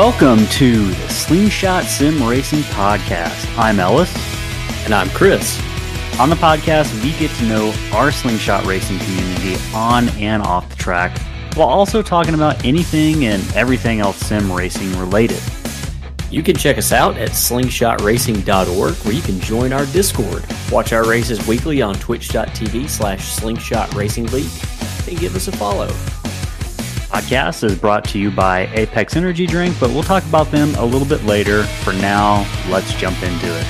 Welcome to the Slingshot Sim Racing Podcast. I'm Ellis. And I'm Chris. On the podcast, we get to know our slingshot racing community on and off the track, while also talking about anything and everything else sim racing related. You can check us out at slingshotracing.org where you can join our Discord, watch our races weekly on twitch.tv slash slingshot racing league, and give us a follow. Podcast is brought to you by Apex Energy Drink, but we'll talk about them a little bit later. For now, let's jump into it.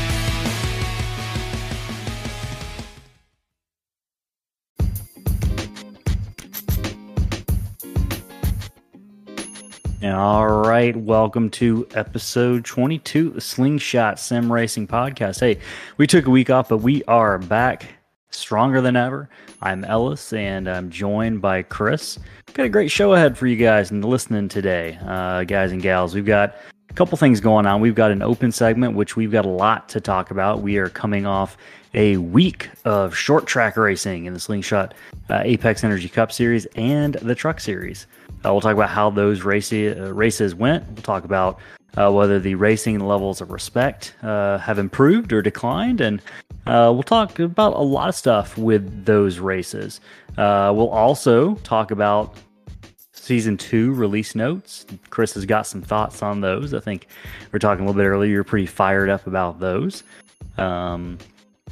All right, welcome to episode 22 of Slingshot Sim Racing Podcast. Hey, we took a week off, but we are back stronger than ever. I'm Ellis, and I'm joined by Chris. got a great show ahead for you guys and listening today, uh, guys and gals. We've got a couple things going on. We've got an open segment, which we've got a lot to talk about. We are coming off a week of short track racing in the Slingshot uh, Apex Energy Cup Series and the Truck Series. Uh, we'll talk about how those race, uh, races went. We'll talk about uh, whether the racing levels of respect uh, have improved or declined, and uh, we'll talk about a lot of stuff with those races. Uh, we'll also talk about season two release notes. Chris has got some thoughts on those. I think we are talking a little bit earlier. You're pretty fired up about those. Um,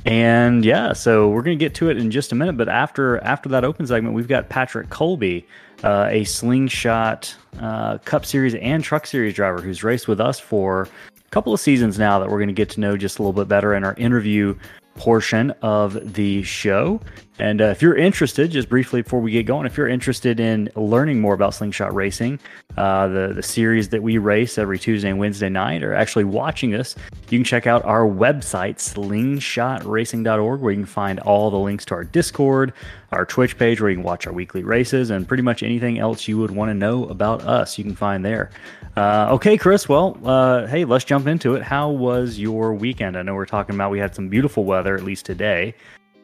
and yeah, so we're gonna get to it in just a minute. But after after that open segment, we've got Patrick Colby uh, a slingshot uh, Cup Series and Truck Series driver who's raced with us for a couple of seasons now that we're going to get to know just a little bit better in our interview portion of the show. And uh, if you're interested, just briefly before we get going, if you're interested in learning more about slingshot racing, uh, the the series that we race every Tuesday and Wednesday night, or actually watching us, you can check out our website slingshotracing.org, where you can find all the links to our Discord, our Twitch page, where you can watch our weekly races, and pretty much anything else you would want to know about us, you can find there. Uh, okay, Chris. Well, uh, hey, let's jump into it. How was your weekend? I know we're talking about we had some beautiful weather, at least today.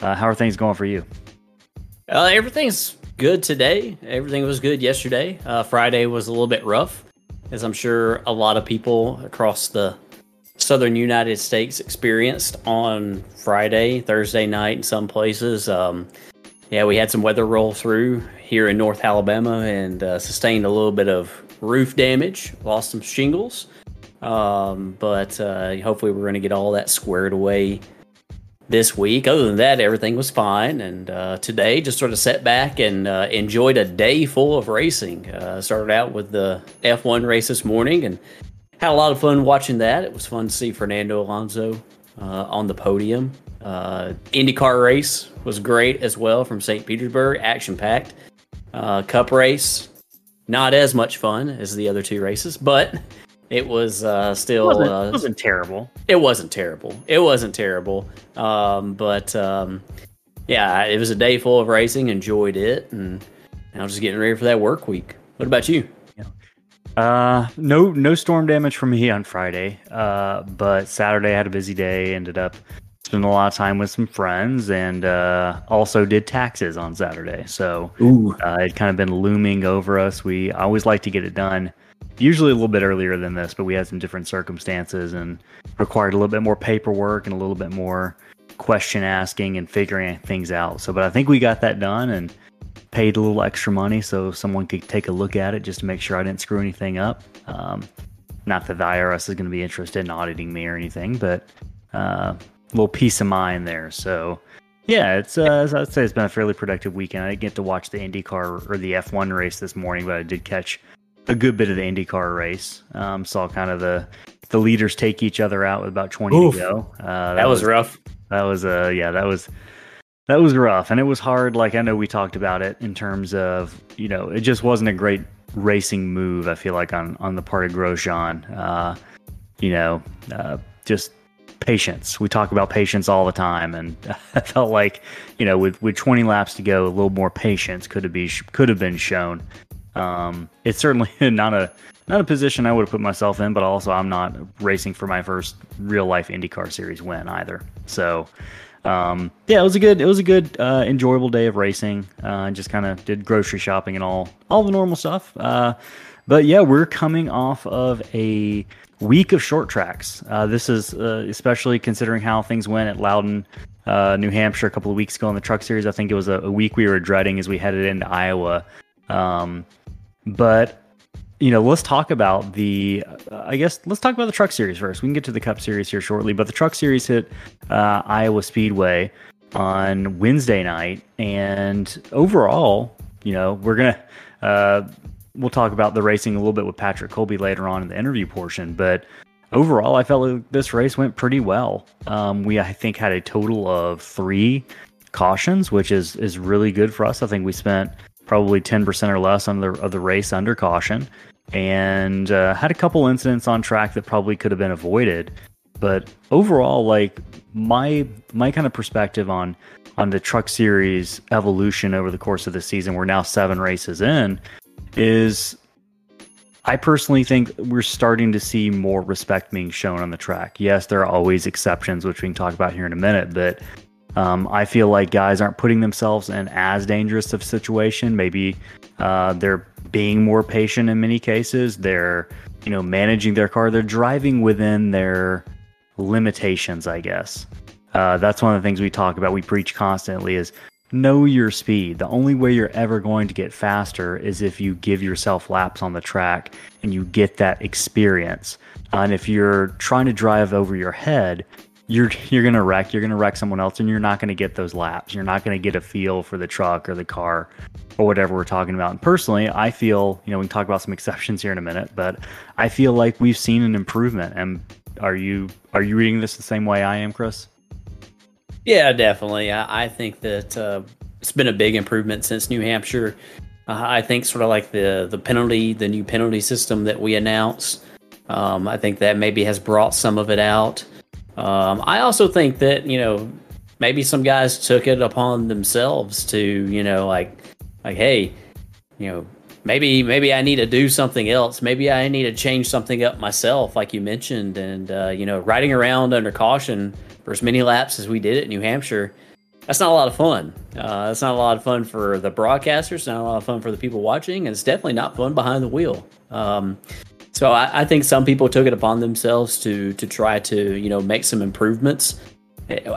Uh, how are things going for you? Uh, everything's good today. Everything was good yesterday. Uh, Friday was a little bit rough, as I'm sure a lot of people across the southern United States experienced on Friday, Thursday night in some places. Um, yeah, we had some weather roll through here in North Alabama and uh, sustained a little bit of roof damage, lost some shingles. Um, but uh, hopefully, we're going to get all that squared away this week. Other than that, everything was fine. And uh, today, just sort of sat back and uh, enjoyed a day full of racing. Uh, started out with the F1 race this morning and had a lot of fun watching that. It was fun to see Fernando Alonso uh, on the podium. Uh, IndyCar race was great as well from St. Petersburg, action packed. Uh, Cup race, not as much fun as the other two races, but it was uh, still it wasn't, uh, it wasn't, terrible. It wasn't terrible. It wasn't terrible. Um, but um, yeah, it was a day full of racing. Enjoyed it, and now just getting ready for that work week. What about you? Uh, no, no storm damage for me on Friday. Uh, but Saturday I had a busy day. Ended up spending a lot of time with some friends, and uh, also did taxes on Saturday. So uh, it kind of been looming over us. We always like to get it done usually a little bit earlier than this, but we had some different circumstances and required a little bit more paperwork and a little bit more question asking and figuring things out. So, but I think we got that done and paid a little extra money so someone could take a look at it just to make sure I didn't screw anything up. Um, not that the IRS is going to be interested in auditing me or anything, but uh, a little peace of mind there. So, yeah, it's uh, I'd say it's been a fairly productive weekend. I didn't get to watch the IndyCar or the F1 race this morning, but I did catch a good bit of the IndyCar race. Um, saw kind of the the leaders take each other out with about 20 Oof. to go. Uh, that, that was, was, rough. That was uh yeah, that was that was rough and it was hard like I know we talked about it in terms of, you know, it just wasn't a great racing move I feel like on on the part of Grosjean. Uh you know, uh just patience. We talk about patience all the time, and I felt like, you know, with with 20 laps to go, a little more patience could have be could have been shown. Um, it's certainly not a not a position I would have put myself in, but also I'm not racing for my first real life IndyCar series win either. So, um, yeah, it was a good it was a good uh, enjoyable day of racing. Uh, just kind of did grocery shopping and all all the normal stuff. Uh, But yeah, we're coming off of a week of short tracks. Uh, this is uh, especially considering how things went at Loudon, uh, New Hampshire, a couple of weeks ago in the Truck Series. I think it was a, a week we were dreading as we headed into Iowa. Um, but you know, let's talk about the. Uh, I guess let's talk about the Truck Series first. We can get to the Cup Series here shortly, but the Truck Series hit uh, Iowa Speedway on Wednesday night, and overall, you know, we're gonna uh, we'll talk about the racing a little bit with Patrick Colby later on in the interview portion, but overall, I felt like this race went pretty well. Um, we I think had a total of three cautions, which is is really good for us. I think we spent probably 10% or less on the, of the race under caution and uh, had a couple incidents on track that probably could have been avoided but overall like my my kind of perspective on on the truck series evolution over the course of the season we're now seven races in is I personally think we're starting to see more respect being shown on the track. Yes, there are always exceptions, which we can talk about here in a minute, but um, I feel like guys aren't putting themselves in as dangerous of a situation. Maybe uh, they're being more patient in many cases. They're, you know, managing their car. They're driving within their limitations, I guess. Uh, that's one of the things we talk about. We preach constantly is know your speed. The only way you're ever going to get faster is if you give yourself laps on the track and you get that experience. Uh, and if you're trying to drive over your head, you're you're gonna wreck. You're gonna wreck someone else, and you're not gonna get those laps. You're not gonna get a feel for the truck or the car or whatever we're talking about. And personally, I feel you know we can talk about some exceptions here in a minute, but I feel like we've seen an improvement. And are you are you reading this the same way I am, Chris? Yeah, definitely. I, I think that uh, it's been a big improvement since New Hampshire. Uh, I think sort of like the the penalty, the new penalty system that we announced. Um, I think that maybe has brought some of it out. Um, I also think that you know maybe some guys took it upon themselves to you know like like hey you know maybe maybe I need to do something else. Maybe I need to change something up myself, like you mentioned, and uh, you know riding around under caution for as many laps as we did at New Hampshire. That's not a lot of fun. Uh, that's not a lot of fun for the broadcasters. Not a lot of fun for the people watching, and it's definitely not fun behind the wheel. Um, so I, I, think some people took it upon themselves to to try to you know make some improvements.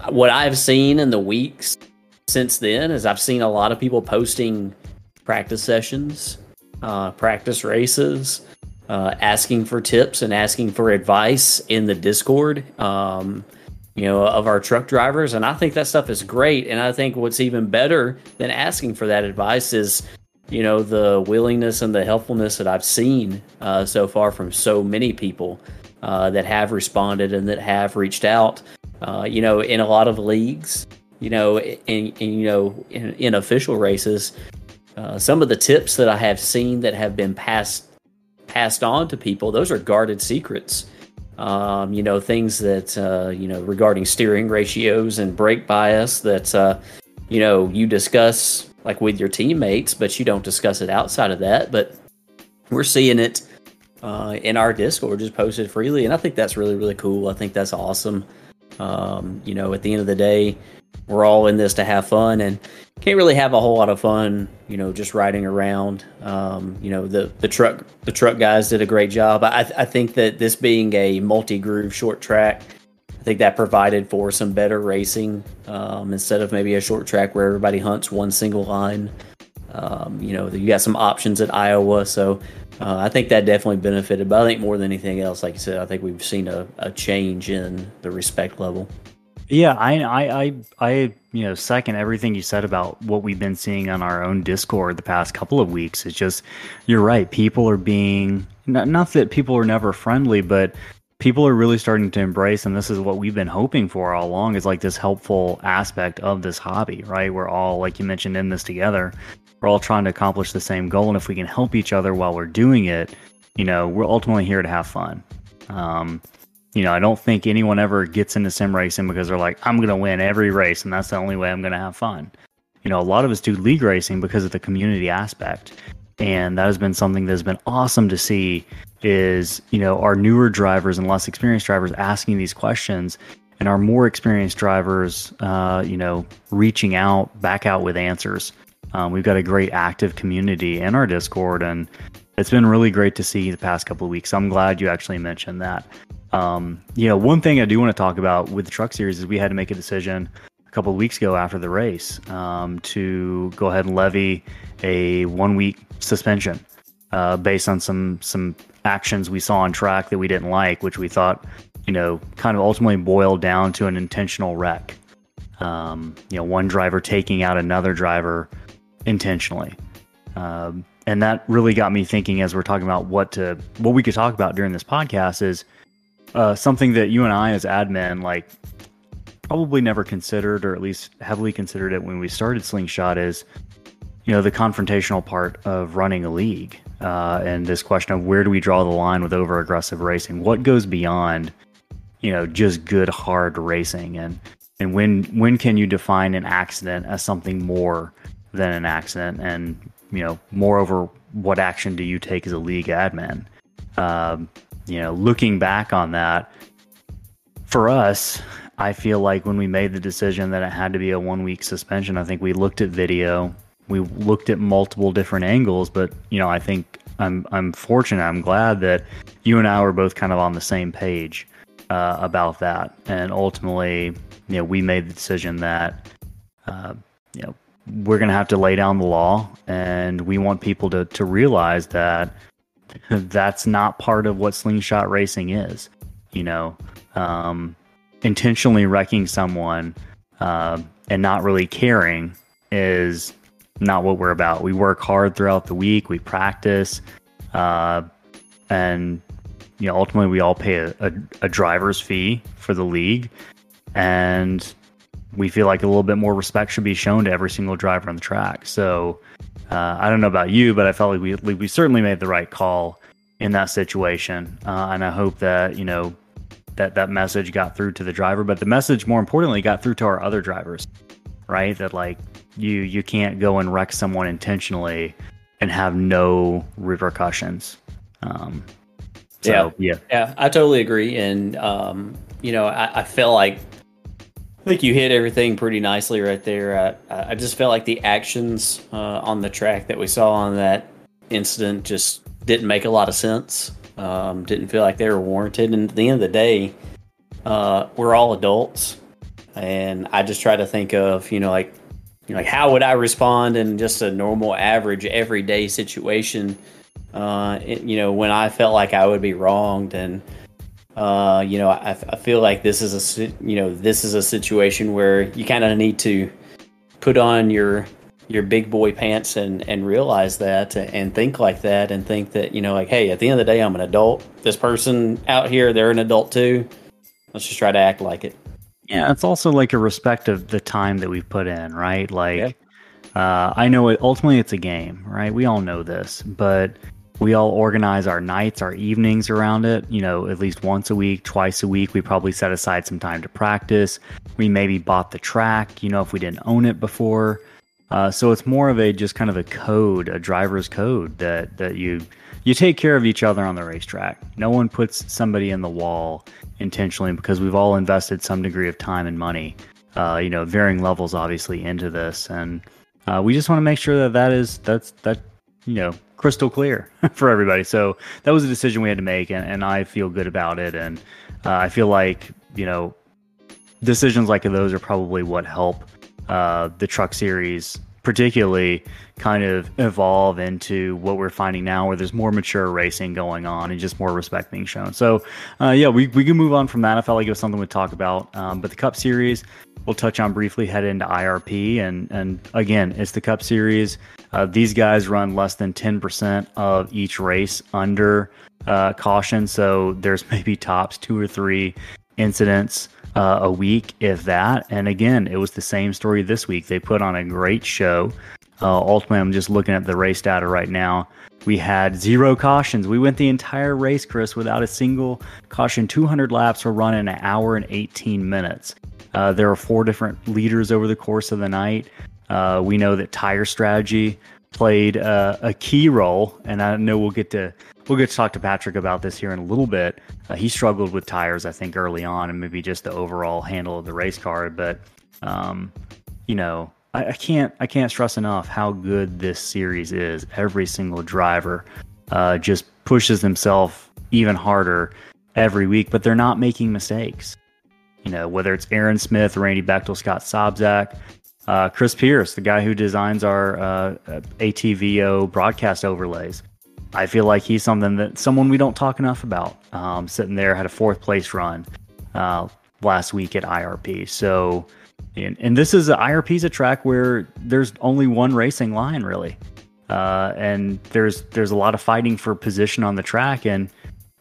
What I've seen in the weeks since then is I've seen a lot of people posting practice sessions, uh, practice races, uh, asking for tips and asking for advice in the Discord. Um, you know, of our truck drivers. And I think that stuff is great. And I think what's even better than asking for that advice is you know the willingness and the helpfulness that I've seen uh, so far from so many people uh, that have responded and that have reached out. Uh, you know, in a lot of leagues, you know, in you know in, in official races, uh, some of the tips that I have seen that have been passed passed on to people, those are guarded secrets. Um, you know, things that uh, you know regarding steering ratios and brake bias that uh, you know you discuss like with your teammates, but you don't discuss it outside of that. But we're seeing it uh, in our Discord just posted freely, and I think that's really really cool. I think that's awesome. Um, you know, at the end of the day, we're all in this to have fun, and can't really have a whole lot of fun, you know, just riding around. Um, you know, the the truck the truck guys did a great job. I, I think that this being a multi groove short track think that provided for some better racing um, instead of maybe a short track where everybody hunts one single line. Um, you know, you got some options at Iowa, so uh, I think that definitely benefited. But I think more than anything else, like you said, I think we've seen a, a change in the respect level. Yeah, I, I, I, I, you know, second everything you said about what we've been seeing on our own Discord the past couple of weeks. It's just, you're right. People are being not, not that people are never friendly, but people are really starting to embrace and this is what we've been hoping for all along is like this helpful aspect of this hobby right? We're all like you mentioned in this together. We're all trying to accomplish the same goal and if we can help each other while we're doing it you know we're ultimately here to have fun. Um, you know i don't think anyone ever gets into sim racing because they're like i'm going to win every race and that's the only way i'm going to have fun. You know a lot of us do league racing because of the community aspect and that has been something that's been awesome to see is you know our newer drivers and less experienced drivers asking these questions and our more experienced drivers uh, you know reaching out back out with answers um, we've got a great active community in our discord and it's been really great to see the past couple of weeks. I'm glad you actually mentioned that. Um, you know, one thing I do want to talk about with the Truck Series is we had to make a decision a couple of weeks ago after the race um, to go ahead and levy a one week suspension uh, based on some some actions we saw on track that we didn't like, which we thought, you know, kind of ultimately boiled down to an intentional wreck. Um, you know, one driver taking out another driver intentionally. Um, and that really got me thinking as we're talking about what to what we could talk about during this podcast is uh, something that you and I as admin like probably never considered or at least heavily considered it when we started Slingshot is you know the confrontational part of running a league uh, and this question of where do we draw the line with over aggressive racing? What goes beyond you know just good hard racing? And and when when can you define an accident as something more than an accident? And you know moreover what action do you take as a league admin? Um, you know looking back on that for us i feel like when we made the decision that it had to be a one week suspension i think we looked at video we looked at multiple different angles but you know i think i'm i'm fortunate i'm glad that you and i were both kind of on the same page uh, about that. And ultimately you know we made the decision that uh, you know we're going to have to lay down the law and we want people to, to realize that that's not part of what slingshot racing is you know? Um, intentionally wrecking someone uh, and not really caring is not what we're about we work hard throughout the week we practice uh, and you know ultimately we all pay a, a, a driver's fee for the league and we feel like a little bit more respect should be shown to every single driver on the track. So uh, I don't know about you, but I felt like we we certainly made the right call in that situation, uh, and I hope that you know that that message got through to the driver, but the message more importantly got through to our other drivers, right? That like you you can't go and wreck someone intentionally and have no repercussions. Um, so, yeah, yeah, yeah, I totally agree, and um, you know, I, I feel like I think you hit everything pretty nicely right there. I, I just felt like the actions uh, on the track that we saw on that incident just didn't make a lot of sense. Um, didn't feel like they were warranted. And at the end of the day, uh, we're all adults, and I just try to think of you know like like how would I respond in just a normal, average, everyday situation. Uh, it, you know, when I felt like I would be wronged and uh, you know, I, I feel like this is a you know this is a situation where you kind of need to put on your your big boy pants and and realize that and think like that and think that you know like hey at the end of the day I'm an adult. This person out here they're an adult too. Let's just try to act like it. Yeah, it's also like a respect of the time that we've put in, right? Like, yeah. uh, I know it, ultimately it's a game, right? We all know this, but we all organize our nights, our evenings around it. You know, at least once a week, twice a week. We probably set aside some time to practice. We maybe bought the track, you know, if we didn't own it before. Uh, so it's more of a just kind of a code, a driver's code that that you you take care of each other on the racetrack. No one puts somebody in the wall intentionally because we've all invested some degree of time and money, uh, you know, varying levels obviously into this, and uh, we just want to make sure that that is that's that you know crystal clear for everybody. So that was a decision we had to make, and, and I feel good about it. And uh, I feel like you know decisions like those are probably what help uh, the truck series particularly kind of evolve into what we're finding now where there's more mature racing going on and just more respect being shown. So uh, yeah we, we can move on from that. I felt like it was something we'd talk about um, but the cup series we'll touch on briefly head into irp and and again it's the cup series. Uh, these guys run less than 10% of each race under uh, caution. So there's maybe tops two or three incidents uh, a week, if that. And again, it was the same story this week. They put on a great show. Uh, ultimately, I'm just looking at the race data right now. We had zero cautions. We went the entire race, Chris, without a single caution. 200 laps were run in an hour and 18 minutes. Uh, there were four different leaders over the course of the night. Uh, we know that tire strategy played uh, a key role, and I know we'll get to we'll get to talk to Patrick about this here in a little bit. Uh, he struggled with tires, I think, early on, and maybe just the overall handle of the race car. But um, you know, I, I, can't I can't stress enough how good this series is. Every single driver uh, just pushes themselves even harder every week, but they're not making mistakes. You know, whether it's Aaron Smith, Randy Bechtel, Scott Sobczak, uh, Chris Pierce, the guy who designs our uh, ATVO broadcast overlays. I feel like he's something that someone we don't talk enough about. Um, sitting there had a fourth place run uh, last week at IRP. So, and, and this is IRP is a track where there's only one racing line really, uh, and there's there's a lot of fighting for position on the track, and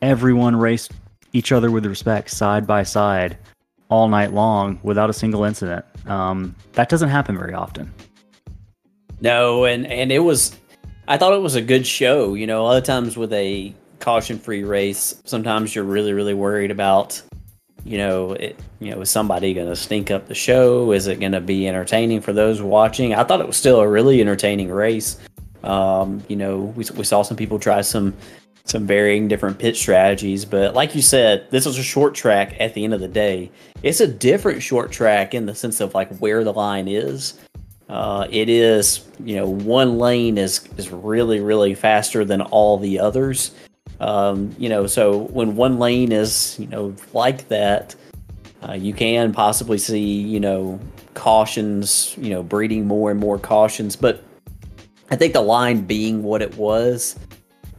everyone raced each other with respect, side by side, all night long without a single incident. Um, that doesn't happen very often. No, and and it was, I thought it was a good show. You know, a lot of times with a caution-free race, sometimes you're really really worried about you know, it, you know, is somebody going to stink up the show? Is it going to be entertaining for those watching? I thought it was still a really entertaining race. Um, you know, we, we saw some people try some some varying different pit strategies, but like you said, this is a short track. At the end of the day, it's a different short track in the sense of like where the line is. Uh, it is, you know, one lane is is really really faster than all the others. Um, you know, so when one lane is, you know, like that, uh, you can possibly see, you know, cautions, you know, breeding more and more cautions. But I think the line being what it was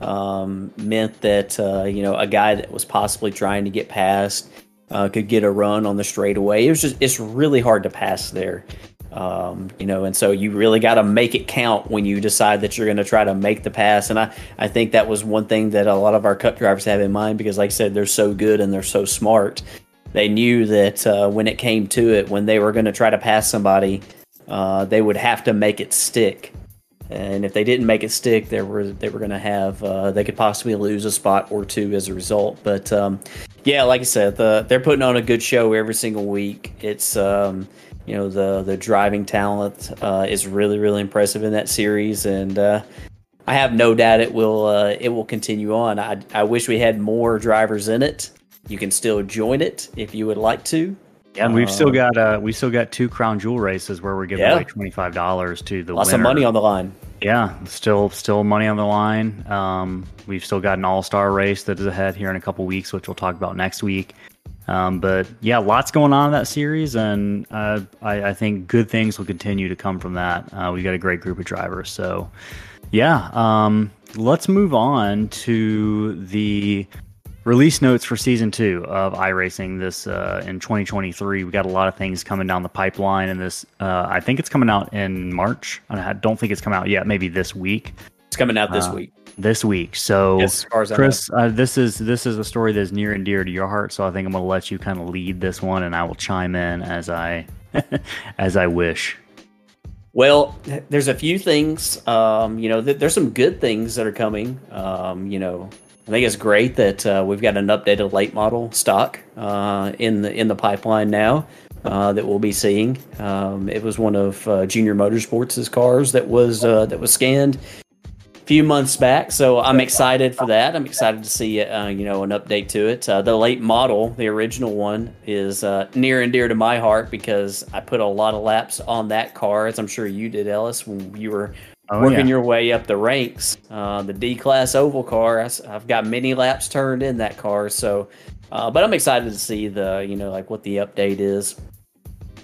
um, meant that, uh, you know, a guy that was possibly trying to get past uh, could get a run on the straightaway. It was just, it's really hard to pass there. Um, you know, and so you really got to make it count when you decide that you're going to try to make the pass. And I, I think that was one thing that a lot of our cup drivers have in mind because, like I said, they're so good and they're so smart. They knew that uh, when it came to it, when they were going to try to pass somebody, uh, they would have to make it stick. And if they didn't make it stick, they were they were going to have uh, they could possibly lose a spot or two as a result. But um, yeah, like I said, the, they're putting on a good show every single week. It's um, you know the the driving talent uh, is really really impressive in that series, and uh, I have no doubt it will uh, it will continue on. I I wish we had more drivers in it. You can still join it if you would like to. Yeah, and we've still um, got uh we still got two crown jewel races where we're giving yeah. away twenty five dollars to the lots winner. of money on the line. Yeah, still still money on the line. Um, we've still got an all star race that is ahead here in a couple weeks, which we'll talk about next week. Um, but yeah, lots going on in that series, and uh, I, I, think good things will continue to come from that. Uh, we've got a great group of drivers, so yeah. Um, let's move on to the release notes for season two of iRacing. This uh, in 2023, we got a lot of things coming down the pipeline, and this uh, I think it's coming out in March. I don't think it's come out yet. Maybe this week. It's coming out this uh, week this week. So, yes, Chris, uh, this is this is a story that's near and dear to your heart. So I think I'm going to let you kind of lead this one, and I will chime in as I as I wish. Well, there's a few things. Um, you know, th- there's some good things that are coming. Um, you know, I think it's great that uh, we've got an updated late model stock uh, in the in the pipeline now. Uh, that we'll be seeing. Um, it was one of uh, Junior Motorsports' cars that was uh, that was scanned a few months back. So I'm excited for that. I'm excited to see uh, you know an update to it. The late model, the original one, is near and dear to my heart because I put a lot of laps on that car, as I'm sure you did, Ellis, when you were oh, working yeah. your way up the ranks. Uh, the D class oval car, I, have got many laps turned in that car. So, uh, but I'm excited to see the you know like what the update is.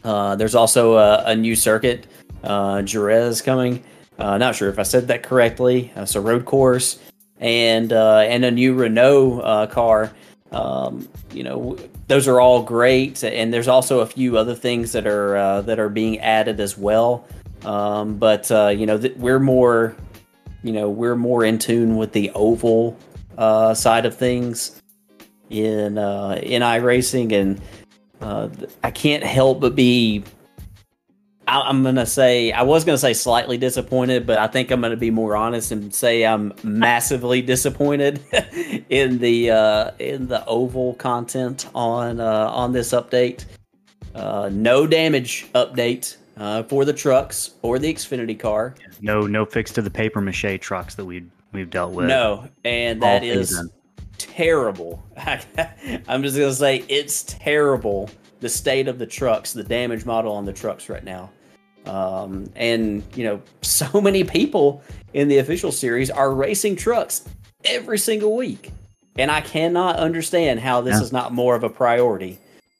Uh, there's also a, a new circuit, Jerez coming. Uh, not sure if I said that correctly. Uh, so road course and uh, and a new Renault uh, car. Um, you know, those are all great, and there's also a few other things that are uh, that are being added as well. Um, but uh, you know, th- we're more, you know, we're more in tune with the oval uh, side of things in uh, in iRacing, and uh, I can't help but be I, am gonna say I was gonna say slightly disappointed, but I think I'm gonna be more honest and say I'm massively disappointed in the uh, in the oval content on uh, on this update. Uh, no damage update uh, for the trucks or the Xfinity car. No, no fix to the paper mache trucks that we we've dealt with. No, and that is season. terrible. I'm just gonna say it's terrible the state of the trucks, the damage model on the trucks right now. Um, and you know, so many people in the official series are racing trucks every single week, and I cannot understand how this Yeah. is not more of a priority.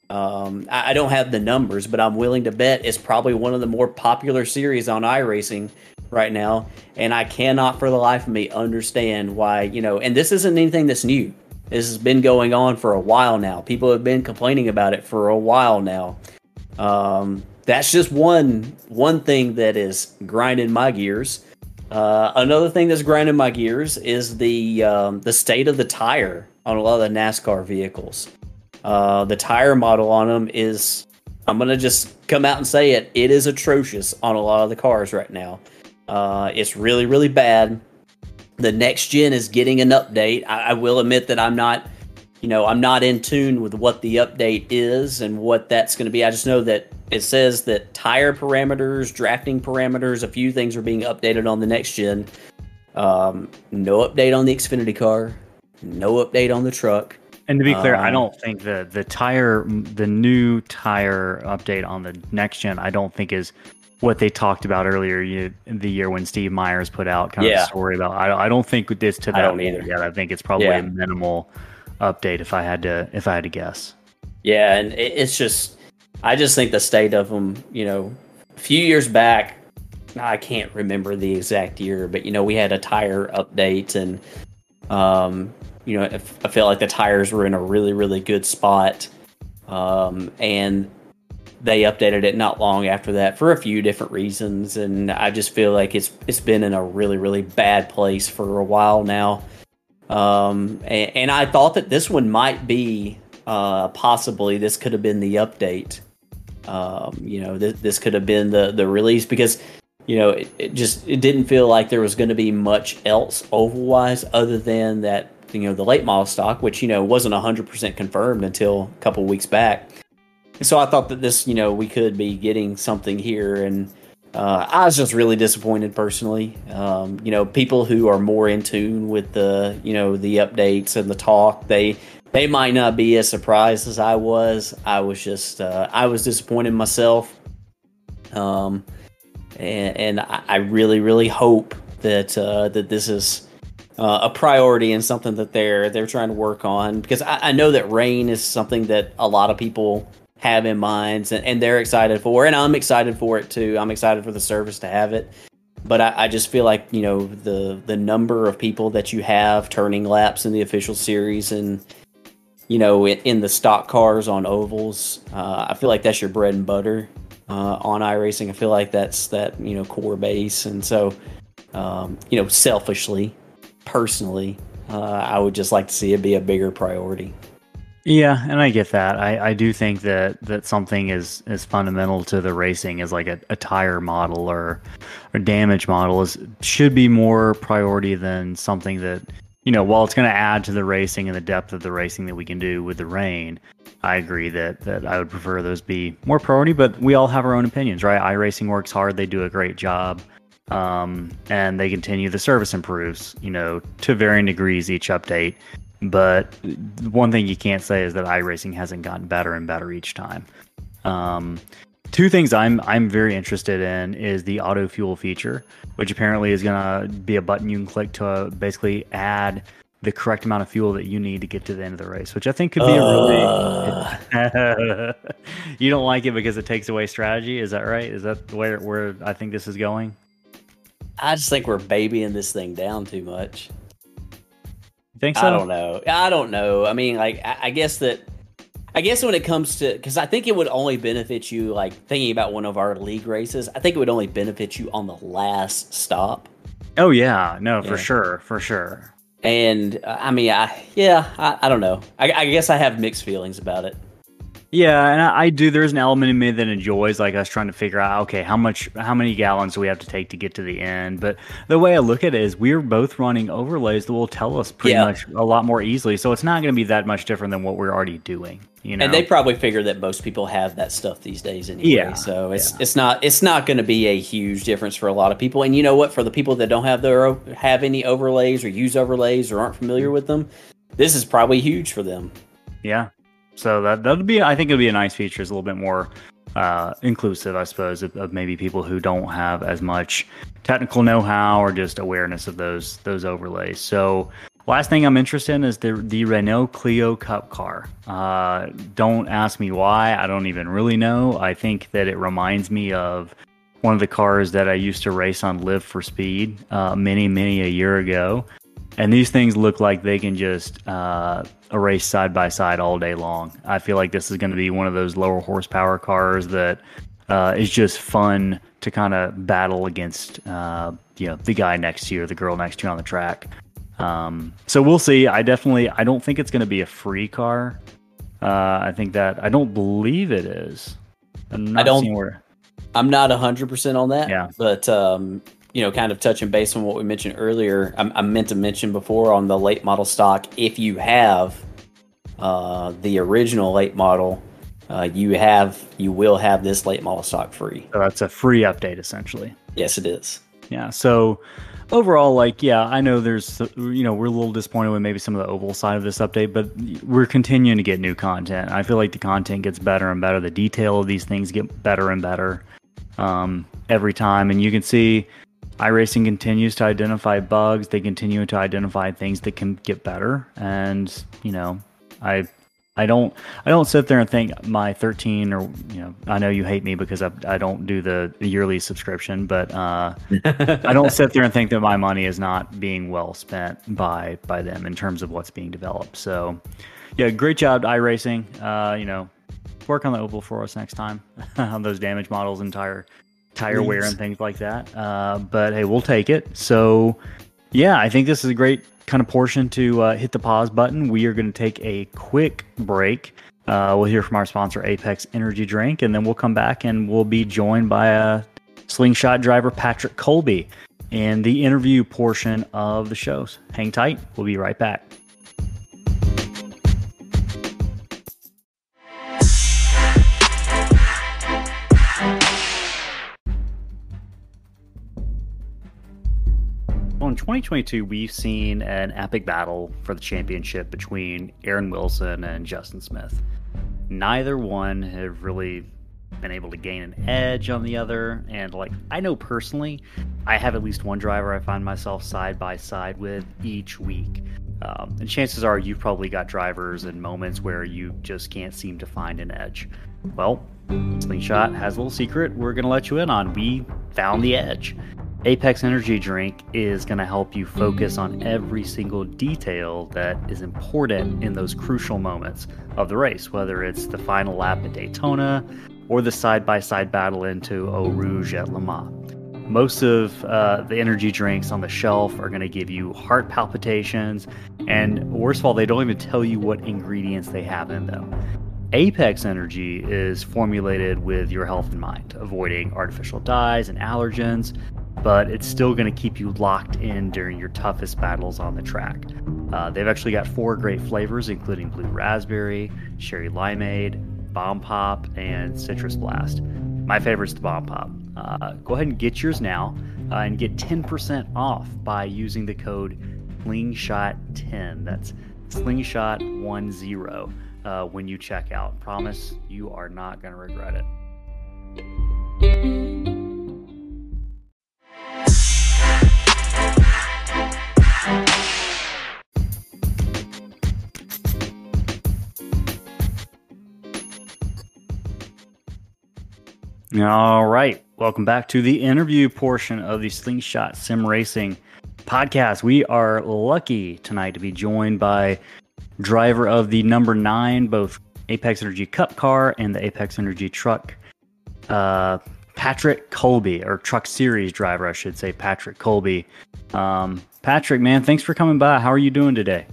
Um, I, I don't have the numbers, but I'm willing to bet it's probably one of the more popular series on iRacing right now, and I cannot for the life of me understand why. You know, and this isn't anything that's new. This has been going on for a while now. People have been complaining about it for a while now. Um, that's just one one thing that is grinding my gears. Uh, another thing that's grinding my gears is the um, the state of the tire on a lot of the NASCAR vehicles. Uh, the tire model on them is I'm gonna just come out and say it. It is atrocious on a lot of the cars right now. Uh, it's really really bad. The next gen is getting an update. I, I will admit that I'm not you know, I'm not in tune with what the update is and what that's going to be. I just know that it says that tire parameters, drafting parameters, a few things are being updated on the next gen. Um, no update on the Xfinity car, no update on the truck. And to be clear, I Um, don't think the the tire, the new tire update on the next gen, I don't think is what they talked about earlier you, the year when Steve Myers put out kind of Yeah. a story about. I, I don't think this to I that don't either. yet. I think it's probably Yeah. a minimal update if I had to if I had to guess. Yeah, and it, it's just, I just think the state of them, you know, a few years back, I can't remember the exact year, but you know, we had a tire update, and um, you know, I felt like the tires were in a really, really good spot, um, and they updated it not long after that for a few different reasons, and I just feel like it's it's been in a really, really bad place for a while now. Um, and, and I thought that this one might be uh, possibly this could have been the update. Um, you know, th- this could have been the the release because you know it, it just it didn't feel like there was going to be much else oval wise other than that you know the late model stock, which you know wasn't hundred percent confirmed until a couple weeks back. And so I thought that this you know we could be getting something here and. Uh, I was just really disappointed personally. Um, you know, people who are more in tune with the, you know, the updates and the talk, they they might not be as surprised as I was. I was just, uh, I was disappointed myself. Um, and, and I really, really hope that uh, that this is uh, a priority and something that they're they're trying to work on. Because I, I know that rain is something that a lot of people have in mind and, and they're excited for and i'm excited for it too. I'm excited for the service to have it. But I, I just feel like you know the the number of people that you have turning laps in the official series and you know in, in the stock cars on ovals uh, i feel like that's your bread and butter uh, on iRacing. I feel like that's that you know core base, and so um, you know selfishly, personally, uh, I would just like to see it be a bigger priority. Yeah, and I get that. I, I do think that, that something is, is fundamental to the racing is like a, a tire model or or damage model is should be more priority than something that you know, while it's going to add to the racing and the depth of the racing that we can do with the rain, I agree that that I would prefer those be more priority. But we all have our own opinions, right? iRacing works hard; they do a great job, um, and they continue. The service improves, you know, to varying degrees each update. But one thing you can't say is that iRacing hasn't gotten better and better each time. Um, two things I'm I'm very interested in is the auto fuel feature, which apparently is gonna be a button you can click to uh, basically add the correct amount of fuel that you need to get to the end of the race, which I think could be Uh. a really. you don't like it because it takes away strategy, is that right? Is that where where I think this is going? I just think we're babying this thing down too much. You think so? I don't know. I don't know. I mean, like, I, I guess that. I guess when it comes to, because I think it would only benefit you, like thinking about one of our league races. I think it would only benefit you on the last stop. Oh yeah, no, for sure, for sure. And uh, I mean, I yeah, I, I don't know. I, I guess I have mixed feelings about it. Yeah, and I, I do. There's an element in me that enjoys like us trying to figure out, okay, how much, how many gallons do we have to take to get to the end? But the way I look at it is, we're both running overlays that will tell us pretty Yeah. much a lot more easily. So it's not going to be that much different than what we're already doing. You know, And they probably figure that most people have that stuff these days anyway. Yeah, So it's it's not it's not going to be a huge difference for a lot of people. And you know what? For the people that don't have their have any overlays or use overlays or aren't familiar with them, this is probably huge for them. yeah. So that that'll be, I think it'll be a nice feature. It's a little bit more uh, inclusive, I suppose, of, of maybe people who don't have as much technical know-how or just awareness of those those overlays. So Last thing I'm interested in is the the Renault Clio Cup car. Uh, don't ask me why. I don't even really know. I think that it reminds me of one of the cars that I used to race on Live for Speed uh, many many a year ago. And these things look like they can just uh, race side by side all day long. I feel like this is going to be one of those lower horsepower cars that uh, is just fun to kind of battle against, uh, you know, the guy next to you or the girl next to you on the track. Um, so we'll see. I definitely, I don't think it's going to be a free car. Uh, I think that I don't believe it is. I'm I don't. Where... I'm not hundred percent on that. Yeah, but um, you know, kind of touching base on what we mentioned earlier. I, I meant to mention before on the late model stock. If you have uh, the original late model, uh, you have you will have this late model stock free. So that's a free update essentially. Yes, it is. Yeah. So overall, like, yeah, I know there's, you know, we're a little disappointed with maybe some of the oval side of this update, but we're continuing to get new content. I feel like the content gets better and better. The detail of these things get better and better um, every time. And you can see iRacing continues to identify bugs. They continue to identify things that can get better. And, you know, I I don't I don't sit there and think my 13 or you know I know you hate me because I, I don't do the, yearly subscription but uh, I don't sit there and think that my money is not being well spent by by them in terms of what's being developed so yeah great job iRacing uh, you know work on the oval for us next time on those damage models and tire tire Please. wear and things like that uh, but hey we'll take it so yeah I think this is a great kind of portion to uh, hit the pause button. We are going to take a quick break. Uh, we'll hear from our sponsor, Apex Energy Drink, and then we'll come back and we'll be joined by a uh, slingshot driver, Patrick Colby, in the interview portion of the shows. Hang tight. We'll be right back. 2022, we've seen an epic battle for the championship between Aaron Wilson and Justin Smith. Neither one have really been able to gain an edge on the other. And, like, I know personally, I have at least one driver I find myself side by side with each week. Um, and chances are you've probably got drivers and moments where you just can't seem to find an edge. Well, Slingshot has a little secret we're going to let you in on. We found the edge. Apex Energy Drink is going to help you focus on every single detail that is important in those crucial moments of the race, whether it's the final lap at Daytona or the side by side battle into Eau Rouge at Le Mans. Most of uh, the energy drinks on the shelf are going to give you heart palpitations, and worst of all, they don't even tell you what ingredients they have in them. Apex Energy is formulated with your health in mind, avoiding artificial dyes and allergens, but it's still going to keep you locked in during your toughest battles on the track. Uh, they've actually got four great flavors, including blue raspberry, cherry limeade, bomb pop, and citrus blast. My favorite is the bomb pop. Uh, go ahead and get yours now uh, and get 10% off by using the code slingshot10. That's slingshot10 uh, when you check out. Promise you are not going to regret it. All right. Welcome back to the interview portion of the Slingshot Sim Racing podcast. We are lucky tonight to be joined by driver of the number nine, both Apex Energy Cup car and the Apex Energy truck, uh, Patrick Colby, or truck series driver, I should say, Patrick Colby. Um, Patrick, man, thanks for coming by. How are you doing today?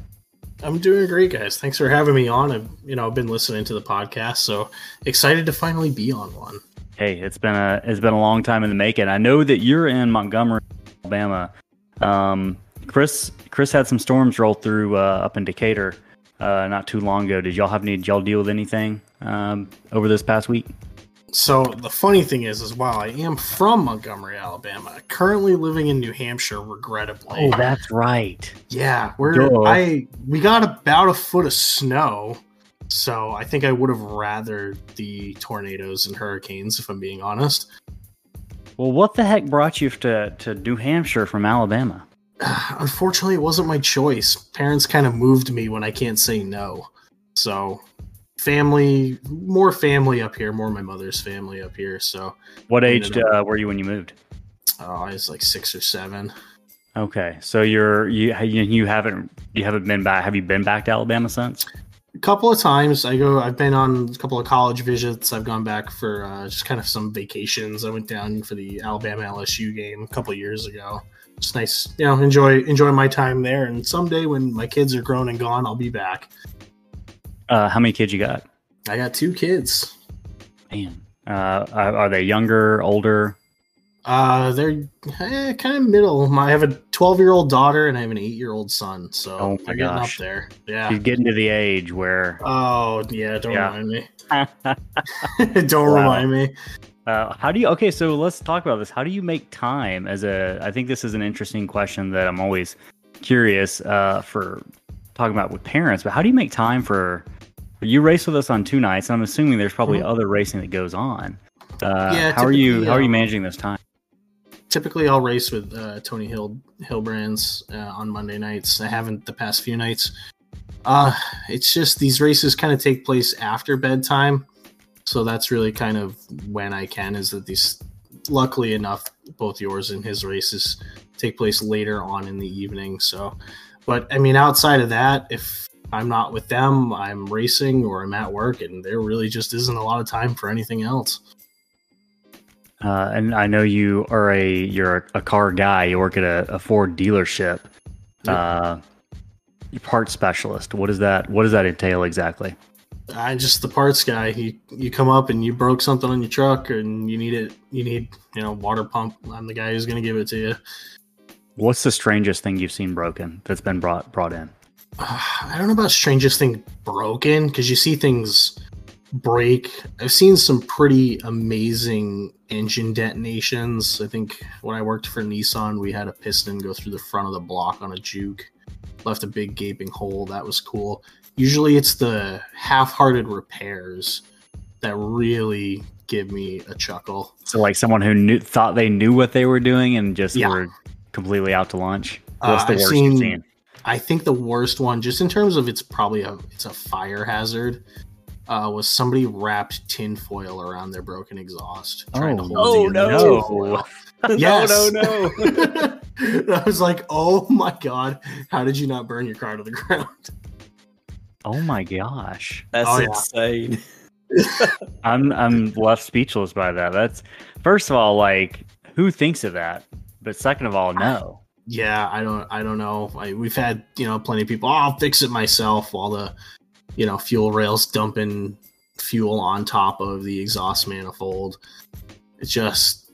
I'm doing great, guys. Thanks for having me on. I've you know I've been listening to the podcast, so excited to finally be on one hey, it's been a it's been a long time in the making. I know that you're in Montgomery, Alabama. Um, Chris Chris had some storms roll through uh, up in Decatur uh, not too long ago. Did y'all have any? Did y'all deal with anything um, over this past week? So the funny thing is, as well, I am from Montgomery, Alabama. Currently living in New Hampshire, regrettably. Oh, that's right. Yeah, we're I we got about a foot of snow so I think I would have rather the tornadoes and hurricanes, if I'm being honest. Well, what the heck brought you to, to New Hampshire from Alabama? unfortunately, it wasn't my choice. Parents kind of moved me when I can't say no. So, family, more family up here, more my mother's family up here. So, what age uh, were you when you moved? Oh, I was like six or seven. Okay, so you're you you haven't you haven't been back. Have you been back to Alabama since? A couple of times. I go. I've been on a couple of college visits. I've gone back for uh, just kind of some vacations. I went down for the Alabama LSU game a couple of years ago. It's nice, you know, enjoy enjoy my time there. And someday when my kids are grown and gone, I'll be back. Uh, how many kids you got? I got two kids. Man, uh, are they younger, older? Uh, they're eh, kind of middle. I have a 12 year old daughter and I have an eight year old son. So oh my gosh. up there. Yeah. She's getting to the age where. Oh, yeah. Don't yeah. remind me. don't wow. remind me. Uh, how do you? Okay, so let's talk about this. How do you make time as a? I think this is an interesting question that I'm always curious uh, for talking about with parents. But how do you make time for? You race with us on two nights, and I'm assuming there's probably mm-hmm. other racing that goes on. Uh, yeah, how are you? How are you um, managing this time? Typically I'll race with uh, Tony Hill Hillbrands uh, on Monday nights. I haven't the past few nights. Uh, it's just these races kind of take place after bedtime, so that's really kind of when I can. Is that these? Luckily enough, both yours and his races take place later on in the evening. So, but I mean, outside of that, if I'm not with them, I'm racing or I'm at work, and there really just isn't a lot of time for anything else. Uh, and I know you are a you're a car guy. You work at a, a Ford dealership. Yep. Uh, you're part specialist. What does that What does that entail exactly? I'm just the parts guy. You you come up and you broke something on your truck and you need it. You need you know water pump. I'm the guy who's going to give it to you. What's the strangest thing you've seen broken that's been brought brought in? Uh, I don't know about strangest thing broken because you see things break. I've seen some pretty amazing engine detonations. I think when I worked for Nissan, we had a piston go through the front of the block on a juke, left a big gaping hole. That was cool. Usually it's the half hearted repairs that really give me a chuckle. So, like someone who knew, thought they knew what they were doing and just yeah. were completely out to lunch. What's uh, the I've worst seen, you've seen? I think the worst one, just in terms of it's probably a it's a fire hazard uh, was somebody wrapped tinfoil around their broken exhaust. Trying oh, to hold oh no. yes. no, no, no. I was like, oh my God, how did you not burn your car to the ground? Oh my gosh. That's oh, insane. I'm I'm left speechless by that. That's first of all, like, who thinks of that? But second of all, no. Yeah, I don't I don't know. I, we've had, you know, plenty of people, oh, I'll fix it myself while the you know, fuel rails dumping fuel on top of the exhaust manifold. It's just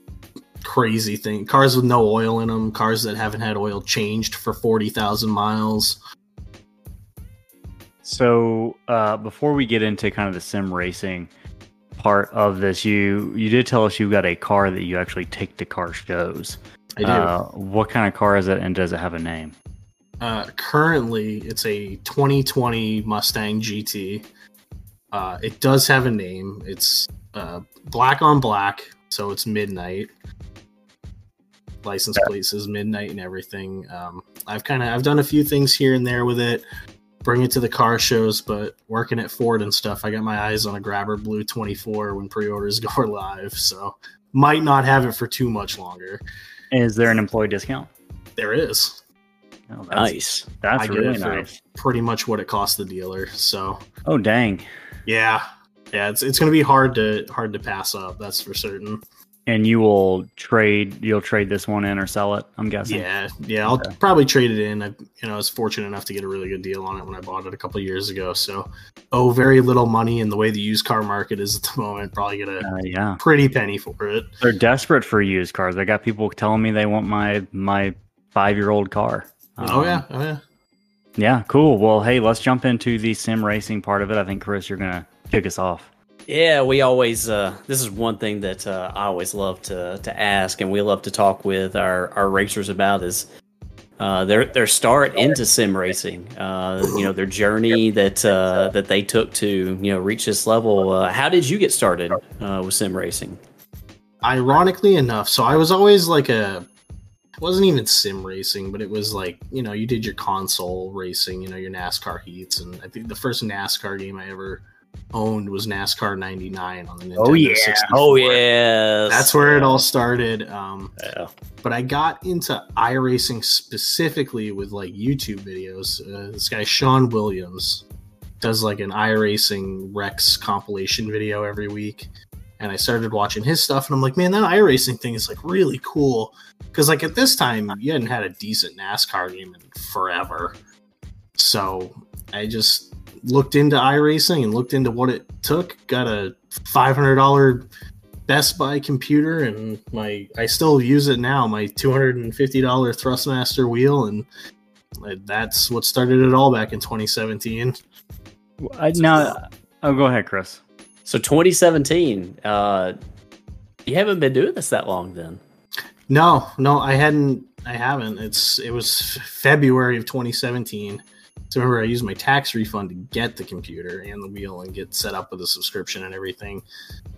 crazy thing. Cars with no oil in them, cars that haven't had oil changed for 40,000 miles. So, uh, before we get into kind of the sim racing part of this, you you did tell us you got a car that you actually take to car shows. I do. Uh, what kind of car is it, and does it have a name? Uh, currently, it's a 2020 Mustang GT. Uh, it does have a name. It's uh, black on black, so it's midnight. License plate says midnight and everything. Um, I've kind of I've done a few things here and there with it. Bring it to the car shows, but working at Ford and stuff, I got my eyes on a Grabber Blue 24 when pre-orders go live. So might not have it for too much longer. Is there an employee discount? There is. Oh, that's, nice. That's I really nice. Pretty much what it cost the dealer. So. Oh dang. Yeah, yeah. It's it's going to be hard to hard to pass up. That's for certain. And you will trade. You'll trade this one in or sell it. I'm guessing. Yeah, yeah. I'll okay. probably trade it in. I, you know, I was fortunate enough to get a really good deal on it when I bought it a couple years ago. So, oh, very little money in the way the used car market is at the moment. Probably get a uh, yeah pretty penny for it. They're desperate for used cars. I got people telling me they want my my five year old car. Um, oh yeah, oh yeah. Yeah, cool. Well, hey, let's jump into the sim racing part of it. I think Chris, you're gonna kick us off. Yeah, we always. Uh, this is one thing that uh, I always love to to ask, and we love to talk with our our racers about is uh, their their start into sim racing. Uh, you know, their journey that uh, that they took to you know reach this level. Uh, how did you get started uh, with sim racing? Ironically enough, so I was always like a it wasn't even sim racing, but it was like you know you did your console racing, you know your NASCAR heats, and I think the first NASCAR game I ever owned was NASCAR '99 on the Nintendo Oh, yeah. 64. Oh yes, That's where it all started. Um, Yeah. but I got into iRacing specifically with like YouTube videos. Uh, this guy Sean Williams does like an iRacing Wrecks compilation video every week, and I started watching his stuff, and I'm like, man, that iRacing thing is like really cool because like at this time you hadn't had a decent NASCAR game in forever, so I just looked into iRacing and looked into what it took. Got a five hundred dollar Best Buy computer, and my I still use it now. My two hundred and fifty dollar Thrustmaster wheel, and uh, that's what started it all back in 2017. I, now, oh, go ahead, Chris. So 2017. Uh, you haven't been doing this that long then. No, no, I hadn't. I haven't. It's it was February of 2017. So remember, I used my tax refund to get the computer and the wheel and get set up with a subscription and everything.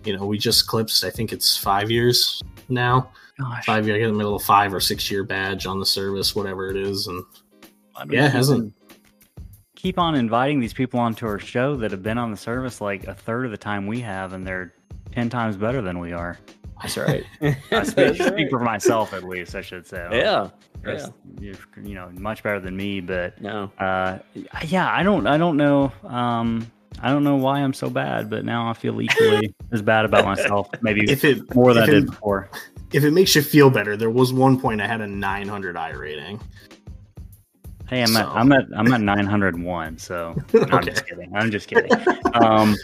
You know, we just clipped. I think it's five years now. Gosh, Five year. I get a little five or six year badge on the service, whatever it is, and I mean, yeah, it hasn't on- Keep on inviting these people onto our show that have been on the service like a third of the time we have, and they're ten times better than we are. That's right. I That's speak, speak right. for myself, at least, I should say. Yeah. Chris, Yeah. you're, you know, much better than me, but No. uh, yeah, I don't, I don't know, um, I don't know why I'm so bad, but now I feel equally as bad about myself, maybe if it more than I did it, before. if it makes you feel better, there was one point I had a 900 i rating. Hey, I'm at, I'm at, I'm at 901. So no, I'm just kidding. I'm just kidding. um,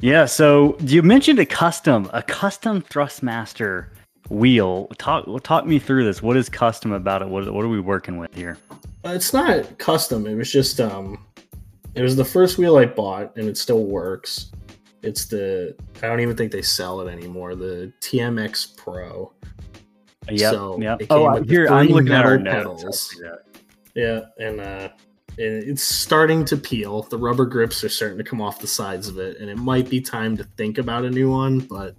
yeah. So you mentioned a custom, a custom Thrustmaster wheel. Talk, talk me through this. What is custom about it? What, what are we working with here? Uh, It's not custom. It was just um, it was the first wheel I bought, and it still works. It's the I don't even think they sell it anymore. The TMX Pro. Yeah. So, yep. Oh, here I'm looking at our metal notes. Yeah, and uh, and it's starting to peel. The rubber grips are starting to come off the sides of it, and it might be time to think about a new one. But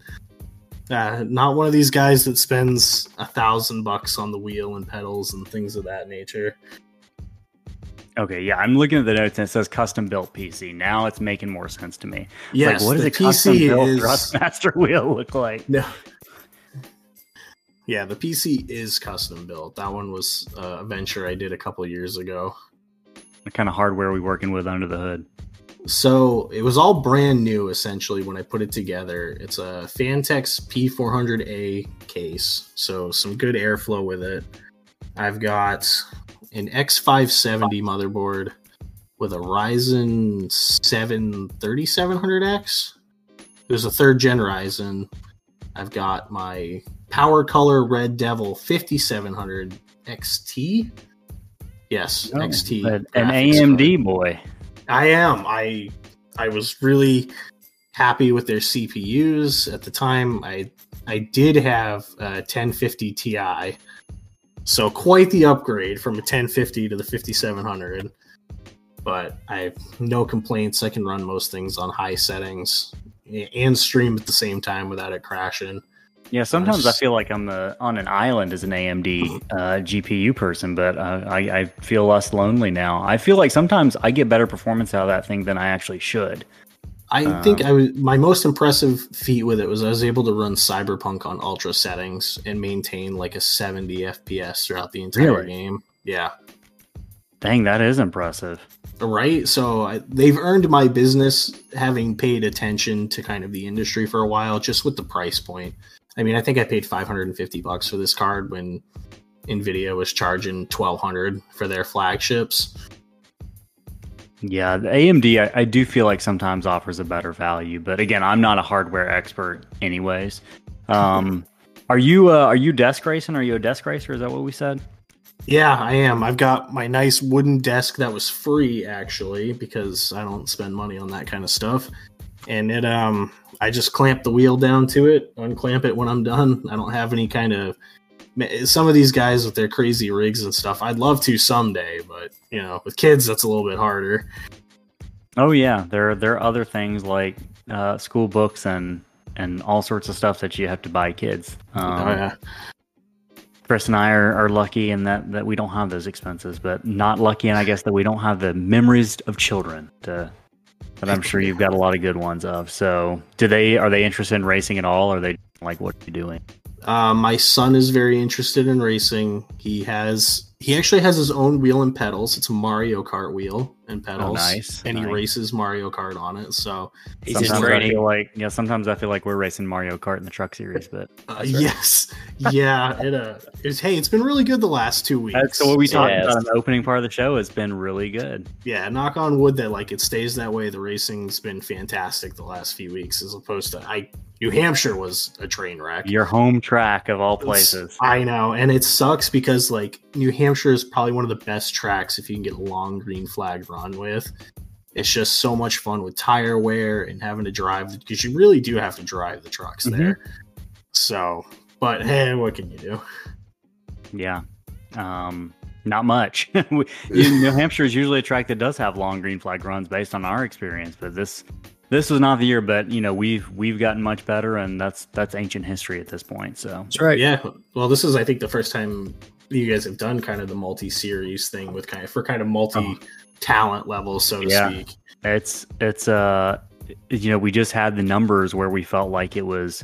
uh, not one of these guys that spends a thousand bucks on the wheel and pedals and things of that nature. Okay, yeah, I'm looking at the notes and it says custom built PC. Now it's making more sense to me. Yes, like, what does a custom PC built is Thrustmaster wheel look like? no. Yeah, the PC is custom built. That one was uh, a venture I did a couple years ago. What kind of hardware are we working with under the hood? So it was all brand new essentially when I put it together. It's a Phanteks P400A case, so some good airflow with it. I've got an X570 motherboard with a Ryzen 7 3700X. There's a third gen Ryzen. I've got my Power Color Red Devil 5700 XT. Yes, Oh, XT. An, AMD card. boy. I am. I I was really happy with their CPUs at the time. I I did have a 1050 Ti, so quite the upgrade from a 1050 to the 5700. But I have no complaints. I can run most things on high settings and stream at the same time without it crashing. Yeah, sometimes I feel like I'm the, on an island as an AMD uh, GPU person, but uh, I, I feel less lonely now. I feel like sometimes I get better performance out of that thing than I actually should. I Um, think I was my most impressive feat with it was I was able to run Cyberpunk on ultra settings and maintain like a 70 FPS throughout the entire Really? game. Yeah, Dang, that is impressive. right. So I, they've earned my business having paid attention to kind of the industry for a while, just with the price point. I mean, I think I paid 550 bucks for this card when Nvidia was charging 1200 for their flagships. Yeah, the AMD, I, I do feel like sometimes offers a better value, but again, I'm not a hardware expert, anyways. Um, are you uh, are you desk racing? Are you a desk racer? Is that what we said? Yeah, I am. I've got my nice wooden desk that was free actually because I don't spend money on that kind of stuff. And it um I just clamp the wheel down to it, unclamp it when I'm done. I don't have any kind of some of these guys with their crazy rigs and stuff. I'd love to someday, but you know, with kids that's a little bit harder. Oh yeah, there there are other things like uh, school books and and all sorts of stuff that you have to buy kids. Um, Oh, yeah. Chris and I are, are lucky in that that we don't have those expenses, but not lucky, and I guess that we don't have the memories of children to, that I'm sure you've got a lot of good ones of. So, do they are they interested in racing at all? Or are they like what are you doing? Uh, my son is very interested in racing. He has he actually has his own wheel and pedals. It's a Mario Kart wheel and pedals. Oh, nice, and nice. he races Mario Kart on it. So He's in sometimes I feel like yeah, sometimes I feel like we're racing Mario Kart in the truck series, but uh, That's right. yes, yeah, it uh, it's hey, it's been really good the last two weeks. that's what we talked Yes. about in the opening part of the show. Has been really good. yeah, knock on wood that like it stays that way. The racing's been fantastic the last few weeks, as opposed to I New Hampshire was a train wreck. Your home track of all places. I know, and it sucks because like New Hampshire is probably one of the best tracks if you can get a long green flag run with. It's just so much fun with tire wear and having to drive because you really do have to drive the trucks Mhm. there. So, but hey, what can you do? Yeah. Um, not much. New Hampshire is usually a track that does have long green flag runs based on our experience, but this this was not the year. But you know we've we've gotten much better, and that's that's ancient history at this point. So That's right. Yeah, well, this is I think the first time you guys have done kind of the multi-series thing with kind of for kind of multi-talent levels, so to Yeah. speak. it's it's uh you know we just had the numbers where we felt like it was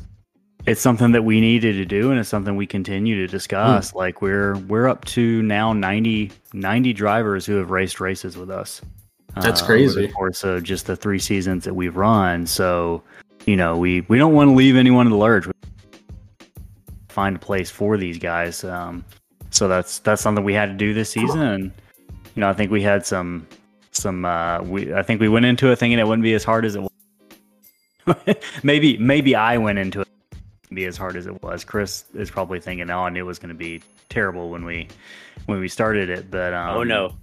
it's something that we needed to do and it's something we continue to discuss like we're we're up to now 90 90 drivers who have raced races with us That's uh, crazy. over the course just the three seasons that we've run. So you know we we don't want to leave anyone in the lurch. We find a place for these guys um so that's that's something we had to do this season. And you know i think we had some some uh we i think we went into it thinking it wouldn't be as hard as it was. Maybe maybe i went into it be as hard as it was. Chris is probably thinking oh i knew it was going to be terrible when we when we started it. But um oh no,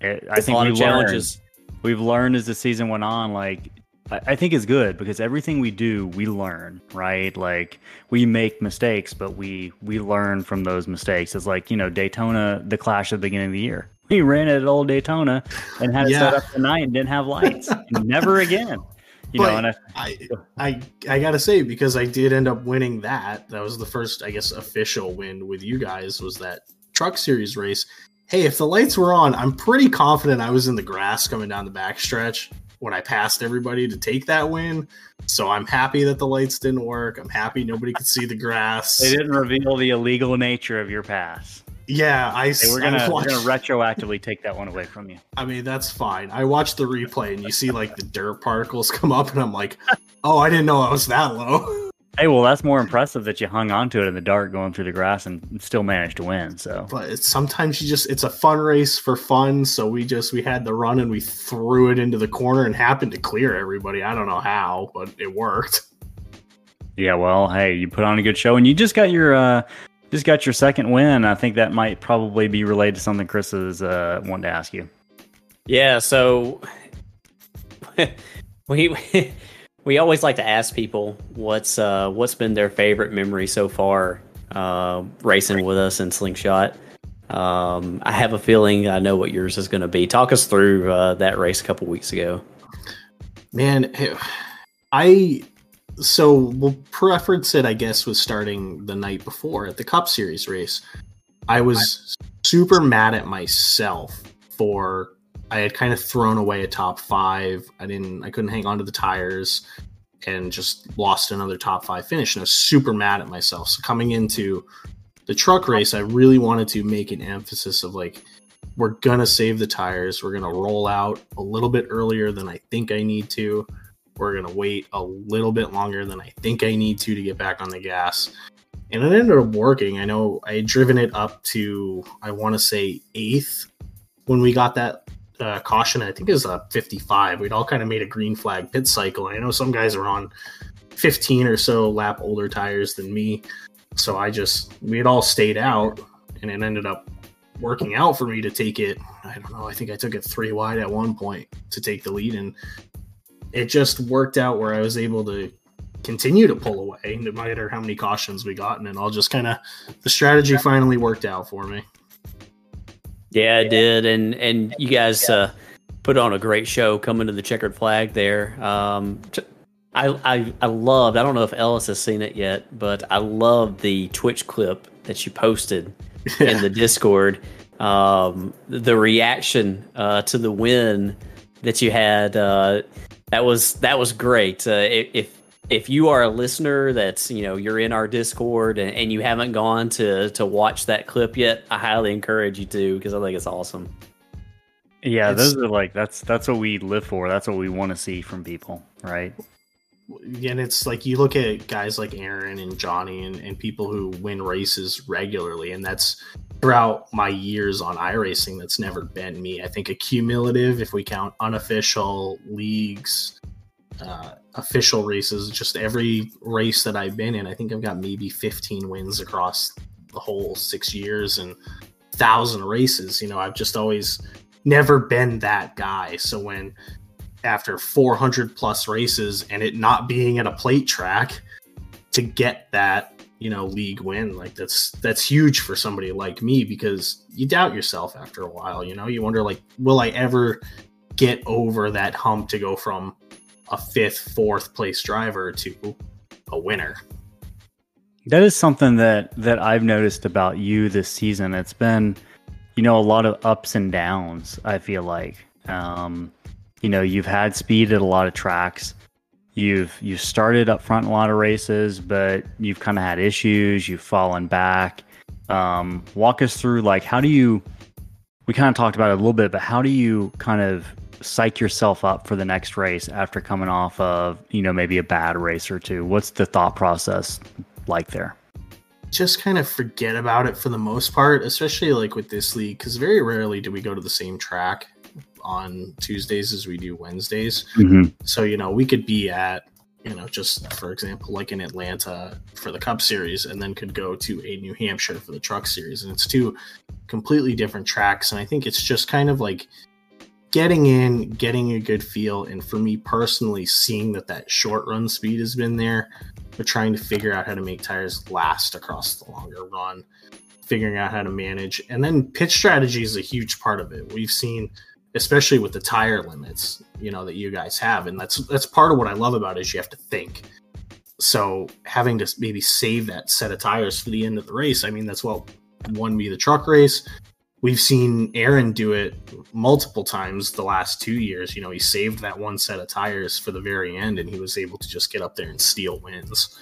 it, i It's a think lot we of learned, challenges. we've learned as the season went on like I, I think it's good because everything we do we learn right like we make mistakes but we we learn from those mistakes it's like you know daytona the clash at the beginning of the year we ran it at old daytona and had it set up the night and didn't have lights never again you know But- and I, I, I I gotta say because I did end up winning that. That was the first, I guess, official win with you guys. Was that truck series race? Hey, if the lights were on, I'm pretty confident I was in the grass coming down the backstretch when I passed everybody to take that win. So I'm happy that the lights didn't work. I'm happy nobody could see the grass. they didn't reveal the illegal nature of your pass Yeah, I. hey, we're gonna we're watched- gonna retroactively take that one away from you I mean, that's fine. I watched the replay and you see like the dirt particles come up, and I'm like, oh, I didn't know I was that low. Hey, well, that's more impressive that you hung on to it in the dark going through the grass and still managed to win. So, but it's, sometimes you just it's a fun race for fun so we just we had the run and we threw it into the corner and happened to clear everybody i don't know how but it worked yeah, well, hey, you put on a good show and you just got your uh just got your second win. I think that might probably be related to something Chris is uh wanting to ask you. Yeah, so we we always like to ask people what's uh what's been their favorite memory so far uh racing with us in Slingshot. Um I have a feeling I know what yours is going to be. Talk us through uh, that race a couple weeks ago. man i so well preference it i guess was starting the night before at the cup series race i was super mad at myself for i had kind of thrown away a top five. I didn't i couldn't hang on to the tires and just lost another top five finish and i was super mad at myself. So coming into the truck race i really wanted to make an emphasis of like we're gonna save the tires. We're gonna roll out a little bit earlier than i think i need to. We're gonna wait a little bit longer than i think i need to to get back on the gas. And it ended up working. I know i had driven it up to i want to say eighth when we got that uh, caution i think is a 55 we'd all kind of made a green flag pit cycle i know some guys are on 15 or so lap older tires than me so i just we had all stayed out and it ended up working out for me to take it. I don't know. I think I took it three wide at one point to take the lead, and it just worked out where I was able to continue to pull away, no matter how many cautions we got, and it all just kind of the strategy finally worked out for me. Yeah, I did, and and you guys uh, put on a great show coming to the checkered flag there. Um, I, I I loved. I don't know if Ellis has seen it yet, but I love the Twitch clip that you posted in the Discord. Um, the reaction uh, to the win that you had uh, that was that was great. Uh, if if you are a listener that's you know you're in our Discord and, and you haven't gone to to watch that clip yet, I highly encourage you to because I think it's awesome. Yeah, it's, those are like that's that's what we live for. That's what we want to see from people, right? And it's like you look at guys like Aaron and Johnny and, and people who win races regularly, and that's throughout my years on iRacing, that's never been me. I think a cumulative, if we count unofficial leagues, uh, official races, just every race that I've been in, I think I've got maybe 15 wins across the whole six years and thousand races. You know, I've just always never been that guy. So when after 400 plus races and it not being at a plate track to get that you know league win like that's that's huge for somebody like me because you doubt yourself after a while you know you wonder like will i ever get over that hump to go from a fifth fourth place driver to a winner that is something that that i've noticed about you this season it's been you know a lot of ups and downs i feel like um you know you've had speed at a lot of tracks you've you've started up front in a lot of races, but you've kind of had issues. You've fallen back. Um, walk us through like how do you? We kind of talked about it a little bit, but how do you kind of psych yourself up for the next race after coming off of you know maybe a bad race or two? What's the thought process like there? Just kind of forget about it for the most part, especially like with this league, because very rarely do we go to the same track on Tuesdays as we do Wednesdays. Mm-hmm. So, you know, we could be at, you know, just for example, like in Atlanta for the Cup Series and then could go to a New Hampshire for the Truck Series. And it's two completely different tracks. And I think it's just kind of like getting in, getting a good feel. And for me personally, seeing that that short run speed has been there, but trying to figure out how to make tires last across the longer run figuring out how to manage. And then pitch strategy is a huge part of it. We've seen especially with the tire limits, you know, that you guys have. And that's that's part of what I love about it is you have to think. So having to maybe save that set of tires for the end of the race, I mean, that's what won me the truck race. We've seen Aaron do it multiple times the last two years. You know, he saved that one set of tires for the very end and he was able to just get up there and steal wins.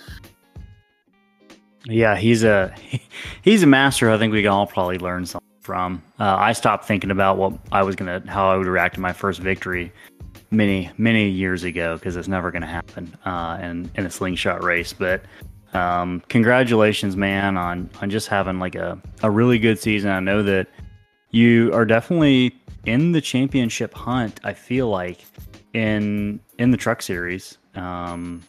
Yeah, he's a he's a master. I think we can all probably learn something from. Uh, I stopped thinking about what I was gonna, how I would react to my first victory many, many years ago because it's never gonna happen uh, in in a slingshot race. But um, congratulations, man, on on just having like a a really good season. I know that you are definitely in the championship hunt. I feel like in in the truck series. Um,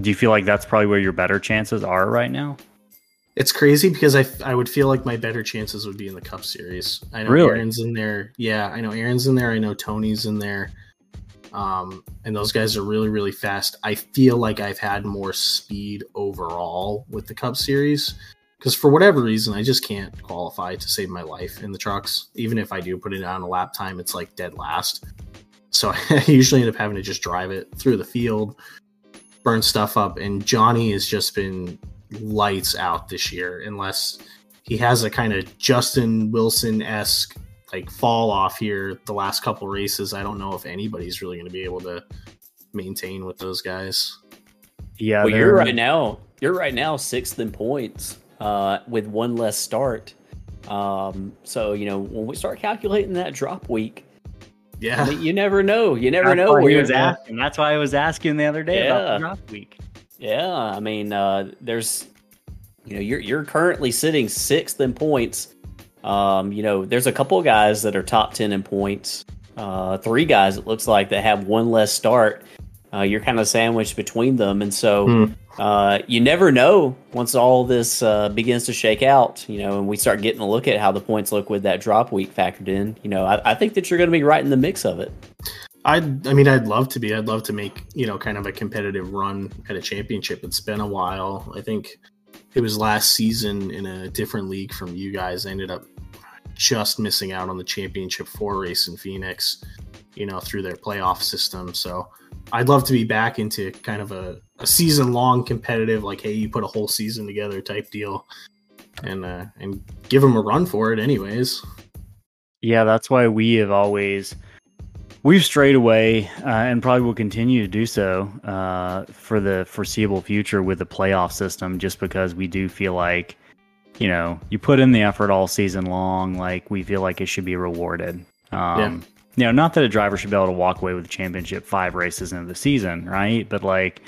do you feel like that's probably where your better chances are right now? It's crazy because I, I would feel like my better chances would be in the Cup Series. I know really? Aaron's in there. Yeah, I know Aaron's in there. I know Tony's in there. Um, and those guys are really, really fast. I feel like I've had more speed overall with the Cup Series because for whatever reason, I just can't qualify to save my life in the trucks. Even if I do put it on a lap time, it's like dead last. So I usually end up having to just drive it through the field, burn stuff up. And Johnny has just been lights out this year unless he has a kind of Justin Wilson esque like fall off here the last couple races. I don't know if anybody's really going to be able to maintain with those guys. Yeah, well, you're right now. You're right now sixth in points uh, with one less start. Um, so you know when we start calculating that drop week, yeah, I mean, you never know. You never That's know where you're asking. That's why I was asking the other day yeah. about the drop week. Yeah, I mean, uh, there's, you know, you're you're currently sitting sixth in points. Um, you know, there's a couple guys that are top ten in points. Uh, three guys it looks like that have one less start. Uh, you're kind of sandwiched between them, and so mm. Uh, you never know once all this uh, begins to shake out. You know, and we start getting a look at how the points look with that drop week factored in. You know, I, I think that you're going to be right in the mix of it. I I mean I'd love to be. I'd love to make, you know, kind of a competitive run at a championship. It's been a while. I think it was last season in a different league from you guys. I ended up just missing out on the championship four race in Phoenix, you know, through their playoff system. So I'd love to be back into kind of a, a season long competitive, like hey, you put a whole season together type deal, and uh, and give them a run for it, anyways. Yeah, that's why we have always we've strayed away uh, and probably will continue to do so uh, for the foreseeable future with the playoff system, just because we do feel like you know you put in the effort all season long, like we feel like it should be rewarded. Um, you know, not that a driver should be able to walk away with the championship five races into the season, right? But like,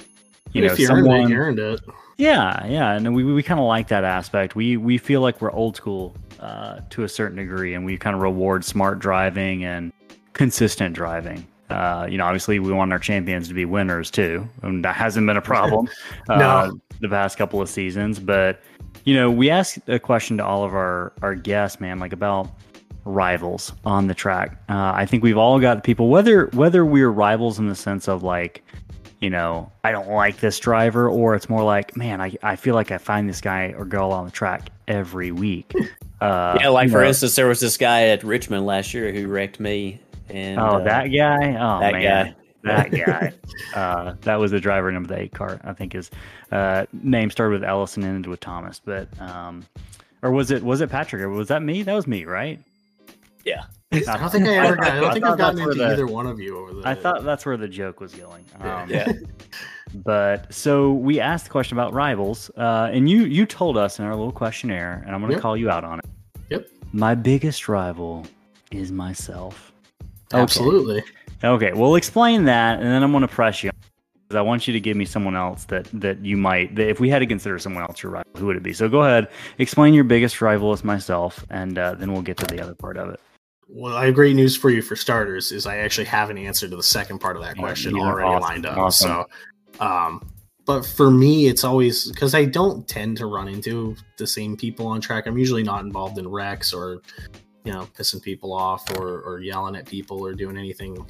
you if know, you someone, earned it, you earned it. yeah, yeah, and we we kind of like that aspect. We we feel like we're old school uh, to a certain degree, and we kind of reward smart driving and consistent driving. Uh, you know, obviously, we want our champions to be winners too, and that hasn't been a problem uh, the past couple of seasons. But you know, we asked a question to all of our our guests, man, like about rivals on the track. Uh, I think we've all got people, whether whether we're rivals in the sense of like, you know, I don't like this driver, or it's more like, man, I, I feel like I find this guy or girl on the track every week. Uh, yeah, like for know, instance, there was this guy at Richmond last year who wrecked me. And oh, uh, that guy. Oh that man, guy. that guy. uh, that was the driver number the eight car. I think his uh, name started with Ellison and ended with Thomas, but um, or was it was it Patrick or was that me? That was me, right? Yeah. I don't think I ever got. I don't I think thought I've gotten into the- either one of you over the. I thought that's where the joke was going. Um, Yeah. But so we asked the question about rivals, uh, and you you told us in our little questionnaire, and I'm going to Yep. call you out on it. Yep. My biggest rival is myself. Okay. absolutely. Okay, well, explain that, and then I'm going to press you. 'Cause I want you to give me someone else that that you might. That if we had to consider someone else your rival, who would it be? So go ahead, explain your biggest rival as myself, and uh, then we'll get to the other part of it. Well, I have great news for you for starters. Is I actually have an answer to the second part of that Yeah, question already awesome, lined up. awesome. So, um, but for me, it's always because I don't tend to run into the same people on track. I'm usually not involved in wrecks or, you know, pissing people off or or yelling at people or doing anything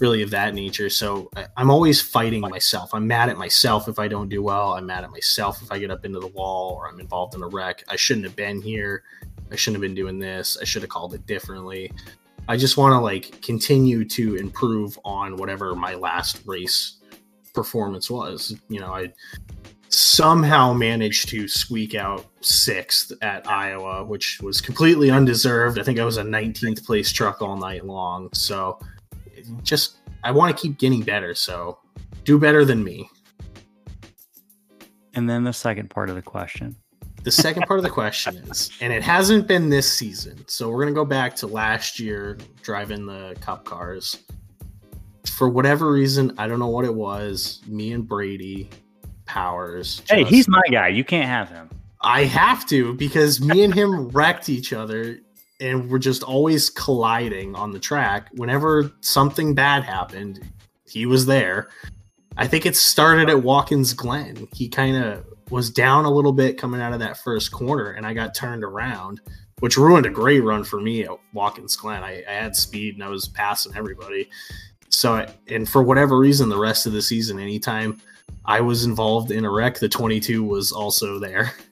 really of that nature. So I, I'm always fighting myself. I'm mad at myself if I don't do well. I'm mad at myself if I get up into the wall or I'm involved in a wreck. I shouldn't have been here. I shouldn't have been doing this. I should have called it differently. I just want to like continue to improve on whatever my last race performance was. You know, I somehow managed to squeak out sixth at Iowa, which was completely undeserved. I think I was a 19th place truck all night long. So just, I want to keep getting better. So do better than me. And then the second part of the question. The second part of the question is, and it hasn't been this season, so we're gonna go back to last year driving the Cup cars. For whatever reason, I don't know what it was. Me and Brady Powers. Hey, he's my guy. You can't have him. I have to because me and him wrecked each other and we're just always colliding on the track. Whenever something bad happened, he was there. I think it started at Watkins Glen. He kind of was down a little bit coming out of that first corner, and I got turned around, which ruined a great run for me at Watkins Glen. I, I had speed and I was passing everybody. So, and for whatever reason, the rest of the season, anytime I was involved in a wreck, the 22 was also there.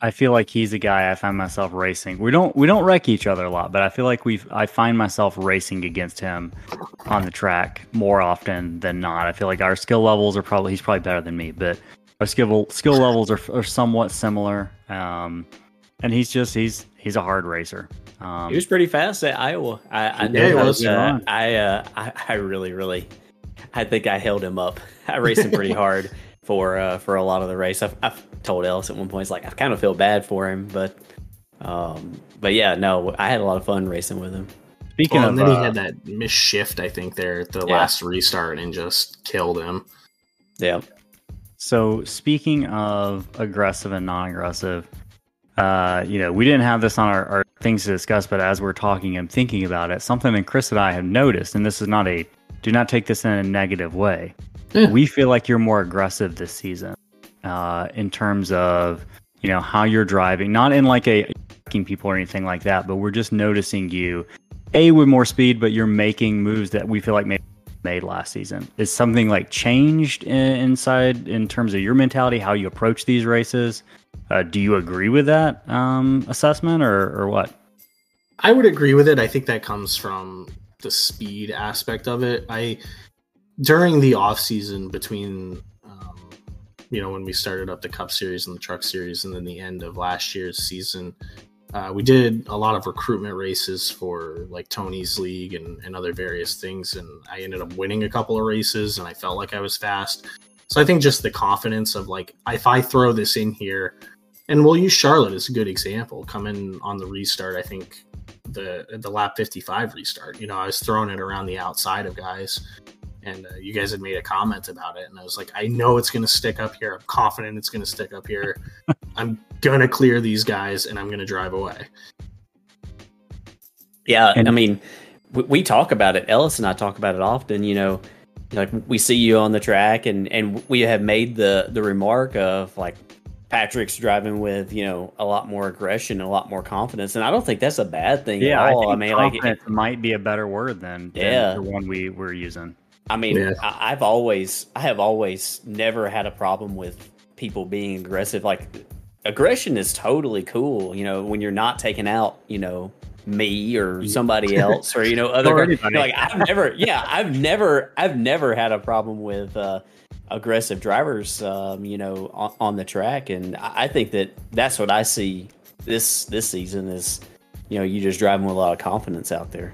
I feel like he's a guy I find myself racing. We don't we don't wreck each other a lot, but I feel like we I find myself racing against him on the track more often than not. I feel like our skill levels are probably he's probably better than me, but our skill skill levels are, are somewhat similar. Um, and he's just he's he's a hard racer. Um, He was pretty fast at Iowa. I, I know Yeah, was. uh, I, uh, I I really really I think I held him up. I raced him pretty hard for uh, for a lot of the race. I've, I've told Ellis at one point, it's like I kind of feel bad for him, but um, but yeah, no, I had a lot of fun racing with him. speaking Well, of and then he uh, had that missed shift, I think, there at the Yeah. last restart and just killed him. Yeah, So speaking of aggressive and non-aggressive, uh, you know, we didn't have this on our, our things to discuss, but as we're talking and thinking about it, something that Chris and I have noticed, and this is not a do not take this in a negative way. Yeah. We feel like you're more aggressive this season, uh, in terms of you know how you're driving, not in like a people or anything like that, but we're just noticing you, a with more speed, but you're making moves that we feel like maybe made last season. Is something like changed in, inside in terms of your mentality, how you approach these races? Uh, do you agree with that um, assessment, or or what? I would agree with it. I think that comes from the speed aspect of it. I during the off season between um, you know when we started up the Cup Series and the Truck Series, and then the end of last year's season, uh, we did a lot of recruitment races for like Tony's league and, and other various things, and I ended up winning a couple of races, and I felt like I was fast. So I think just the confidence of like if I throw this in here, and we'll use Charlotte as a good example. Coming on the restart, I think the the lap 55 restart. You know, I was throwing it around the outside of guys, and uh, you guys had made a comment about it, and I was like, I know it's going to stick up here. I'm confident it's going to stick up here. I'm gonna clear these guys, and I'm gonna drive away. Yeah, and, I mean, we, we talk about it. Ellis and I talk about it often. You know, like we see you on the track, and and we have made the the remark of like Patrick's driving with you know a lot more aggression, a lot more confidence, and I don't think that's a bad thing yeah, at all. I, I mean, like it might be a better word than, than yeah. the one we were using. I mean, yeah. I, I've always, I have always never had a problem with people being aggressive. Like aggression is totally cool. You know, when you're not taking out, you know, me or somebody else or you know other like I've never yeah I've never I've never had a problem with uh aggressive drivers um you know on, on the track and I think that that's what I see this this season is you know you just driving with a lot of confidence out there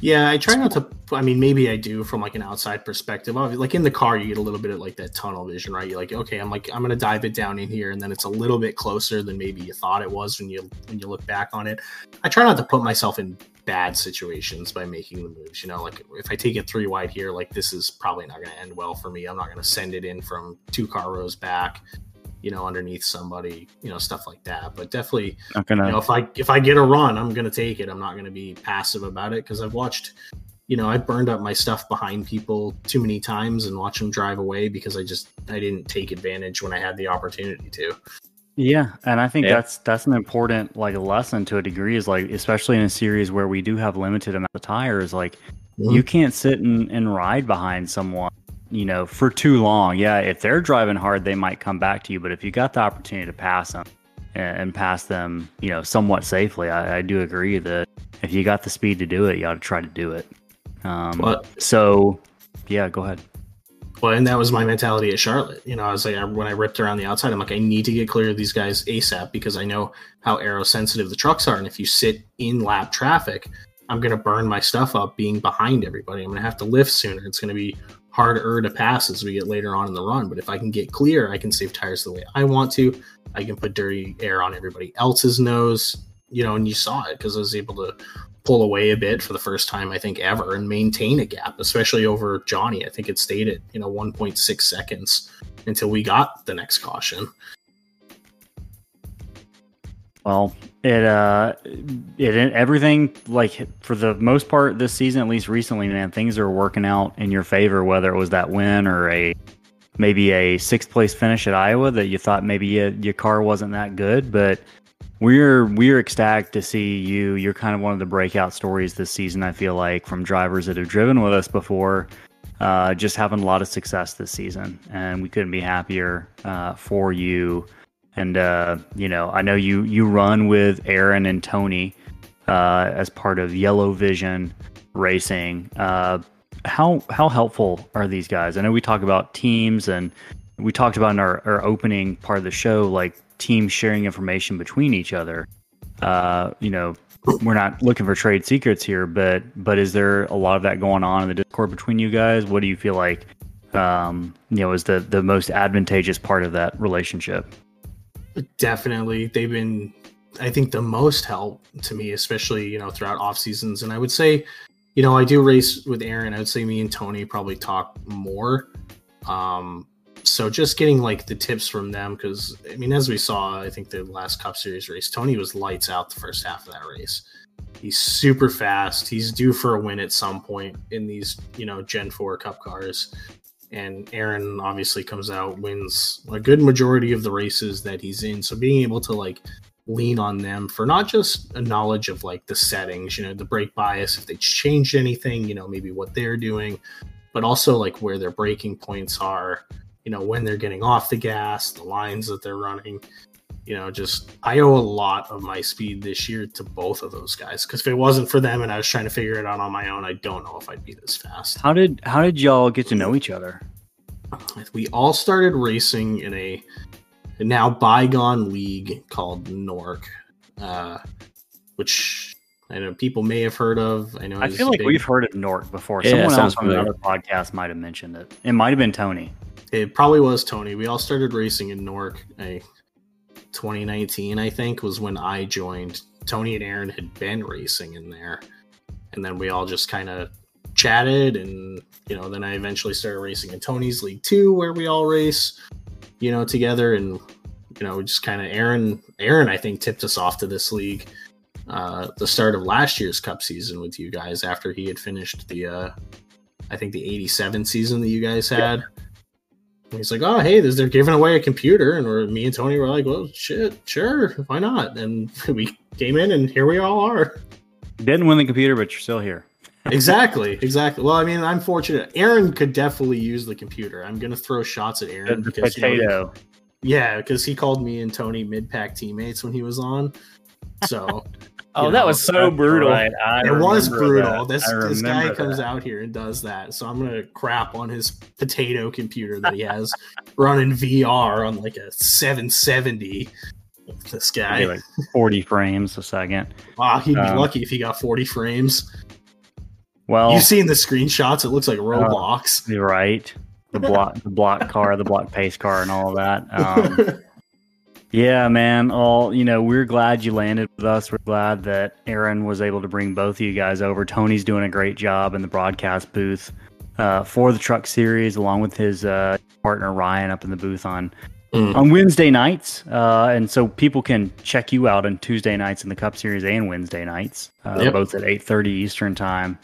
yeah, I try not to. I mean, maybe I do from like an outside perspective. Like in the car, you get a little bit of like that tunnel vision, right? You're like, okay, I'm like, I'm gonna dive it down in here, and then it's a little bit closer than maybe you thought it was when you when you look back on it. I try not to put myself in bad situations by making the moves. You know, like if I take it three wide here, like this is probably not gonna end well for me. I'm not gonna send it in from two car rows back you know, underneath somebody, you know, stuff like that. But definitely, gonna... you know, if I if I get a run, I'm gonna take it. I'm not gonna be passive about it because I've watched, you know, I burned up my stuff behind people too many times and watch them drive away because I just I didn't take advantage when I had the opportunity to. Yeah, and I think yeah. that's that's an important like lesson to a degree is like especially in a series where we do have limited amount of tires, like mm-hmm. you can't sit and, and ride behind someone you know, for too long. Yeah, if they're driving hard, they might come back to you. But if you got the opportunity to pass them and, pass them, you know, somewhat safely, I, I, do agree that if you got the speed to do it, you ought to try to do it. Um, but, so, yeah, go ahead. Well, and that was my mentality at Charlotte. You know, I was like, when I ripped around the outside, I'm like, I need to get clear of these guys ASAP because I know how aero sensitive the trucks are. And if you sit in lap traffic, I'm going to burn my stuff up being behind everybody. I'm going to have to lift sooner. It's going to be harder to pass as we get later on in the run. But if I can get clear, I can save tires the way I want to. I can put dirty air on everybody else's nose, you know, and you saw it because I was able to pull away a bit for the first time, I think, ever and maintain a gap, especially over Johnny. I think it stayed at, you know, 1.6 seconds until we got the next caution. Well, it uh, it everything like for the most part this season, at least recently, man, things are working out in your favor. Whether it was that win or a maybe a sixth place finish at Iowa that you thought maybe you, your car wasn't that good, but we're we're ecstatic to see you. You're kind of one of the breakout stories this season. I feel like from drivers that have driven with us before, uh, just having a lot of success this season, and we couldn't be happier uh, for you and uh, you know, I know you you run with Aaron and Tony uh, as part of Yellow Vision Racing. Uh, how how helpful are these guys? I know we talk about teams, and we talked about in our, our opening part of the show, like teams sharing information between each other. Uh, you know, we're not looking for trade secrets here, but but is there a lot of that going on in the Discord between you guys? What do you feel like? Um, you know, is the the most advantageous part of that relationship? Definitely, they've been, I think, the most help to me, especially you know throughout off seasons. And I would say, you know, I do race with Aaron. I would say me and Tony probably talk more. Um, so just getting like the tips from them because I mean, as we saw, I think the last Cup Series race, Tony was lights out the first half of that race. He's super fast. He's due for a win at some point in these, you know, Gen 4 Cup cars and Aaron obviously comes out wins a good majority of the races that he's in. So being able to like lean on them for not just a knowledge of like the settings, you know, the brake bias, if they changed anything, you know, maybe what they're doing, but also like where their braking points are, you know, when they're getting off the gas, the lines that they're running. You know, just I owe a lot of my speed this year to both of those guys because if it wasn't for them and I was trying to figure it out on my own, I don't know if I'd be this fast. How did how did y'all get to know each other? We all started racing in a now bygone league called Nork, uh, which I know people may have heard of. I know I feel like big- we've heard of Nork before. Yeah, Someone sounds else on familiar. another podcast might have mentioned it. It might have been Tony. It probably was Tony. We all started racing in Nork. I, 2019, I think, was when I joined. Tony and Aaron had been racing in there, and then we all just kind of chatted, and you know, then I eventually started racing in Tony's league 2, where we all race, you know, together, and you know, just kind of Aaron. Aaron, I think, tipped us off to this league. Uh, the start of last year's Cup season with you guys after he had finished the, uh, I think the '87 season that you guys had. And he's like, "Oh, hey, there's, they're giving away a computer," and we're, me and Tony were like, "Well, shit, sure, why not?" And we came in, and here we all are. Didn't win the computer, but you're still here. exactly, exactly. Well, I mean, I'm fortunate. Aaron could definitely use the computer. I'm gonna throw shots at Aaron the because you know, yeah, because he called me and Tony mid-pack teammates when he was on. So Oh, You that know, was so brutal. Right, it was brutal. that. This this guy remember comes out here and does that. So I'm gonna crap on his potato computer that he has running VR on like a 770. This guy, like 40 frames a second. wow, he'd be um, lucky if he got 40 frames. Well, You've seen the screenshots; it looks like Roblox. you're right. The block, the block car, the block pace car, and all of that. Um, yeah, man. All you know, we're glad you landed with us. We're glad that Aaron was able to bring both of you guys over. Tony's doing a great job in the broadcast booth uh, for the Truck Series, along with his uh, partner Ryan up in the booth on Mm. on Wednesday nights. Uh, and so people can check you out on Tuesday nights in the Cup Series and Wednesday nights, uh, Yep. both at eight thirty Eastern time.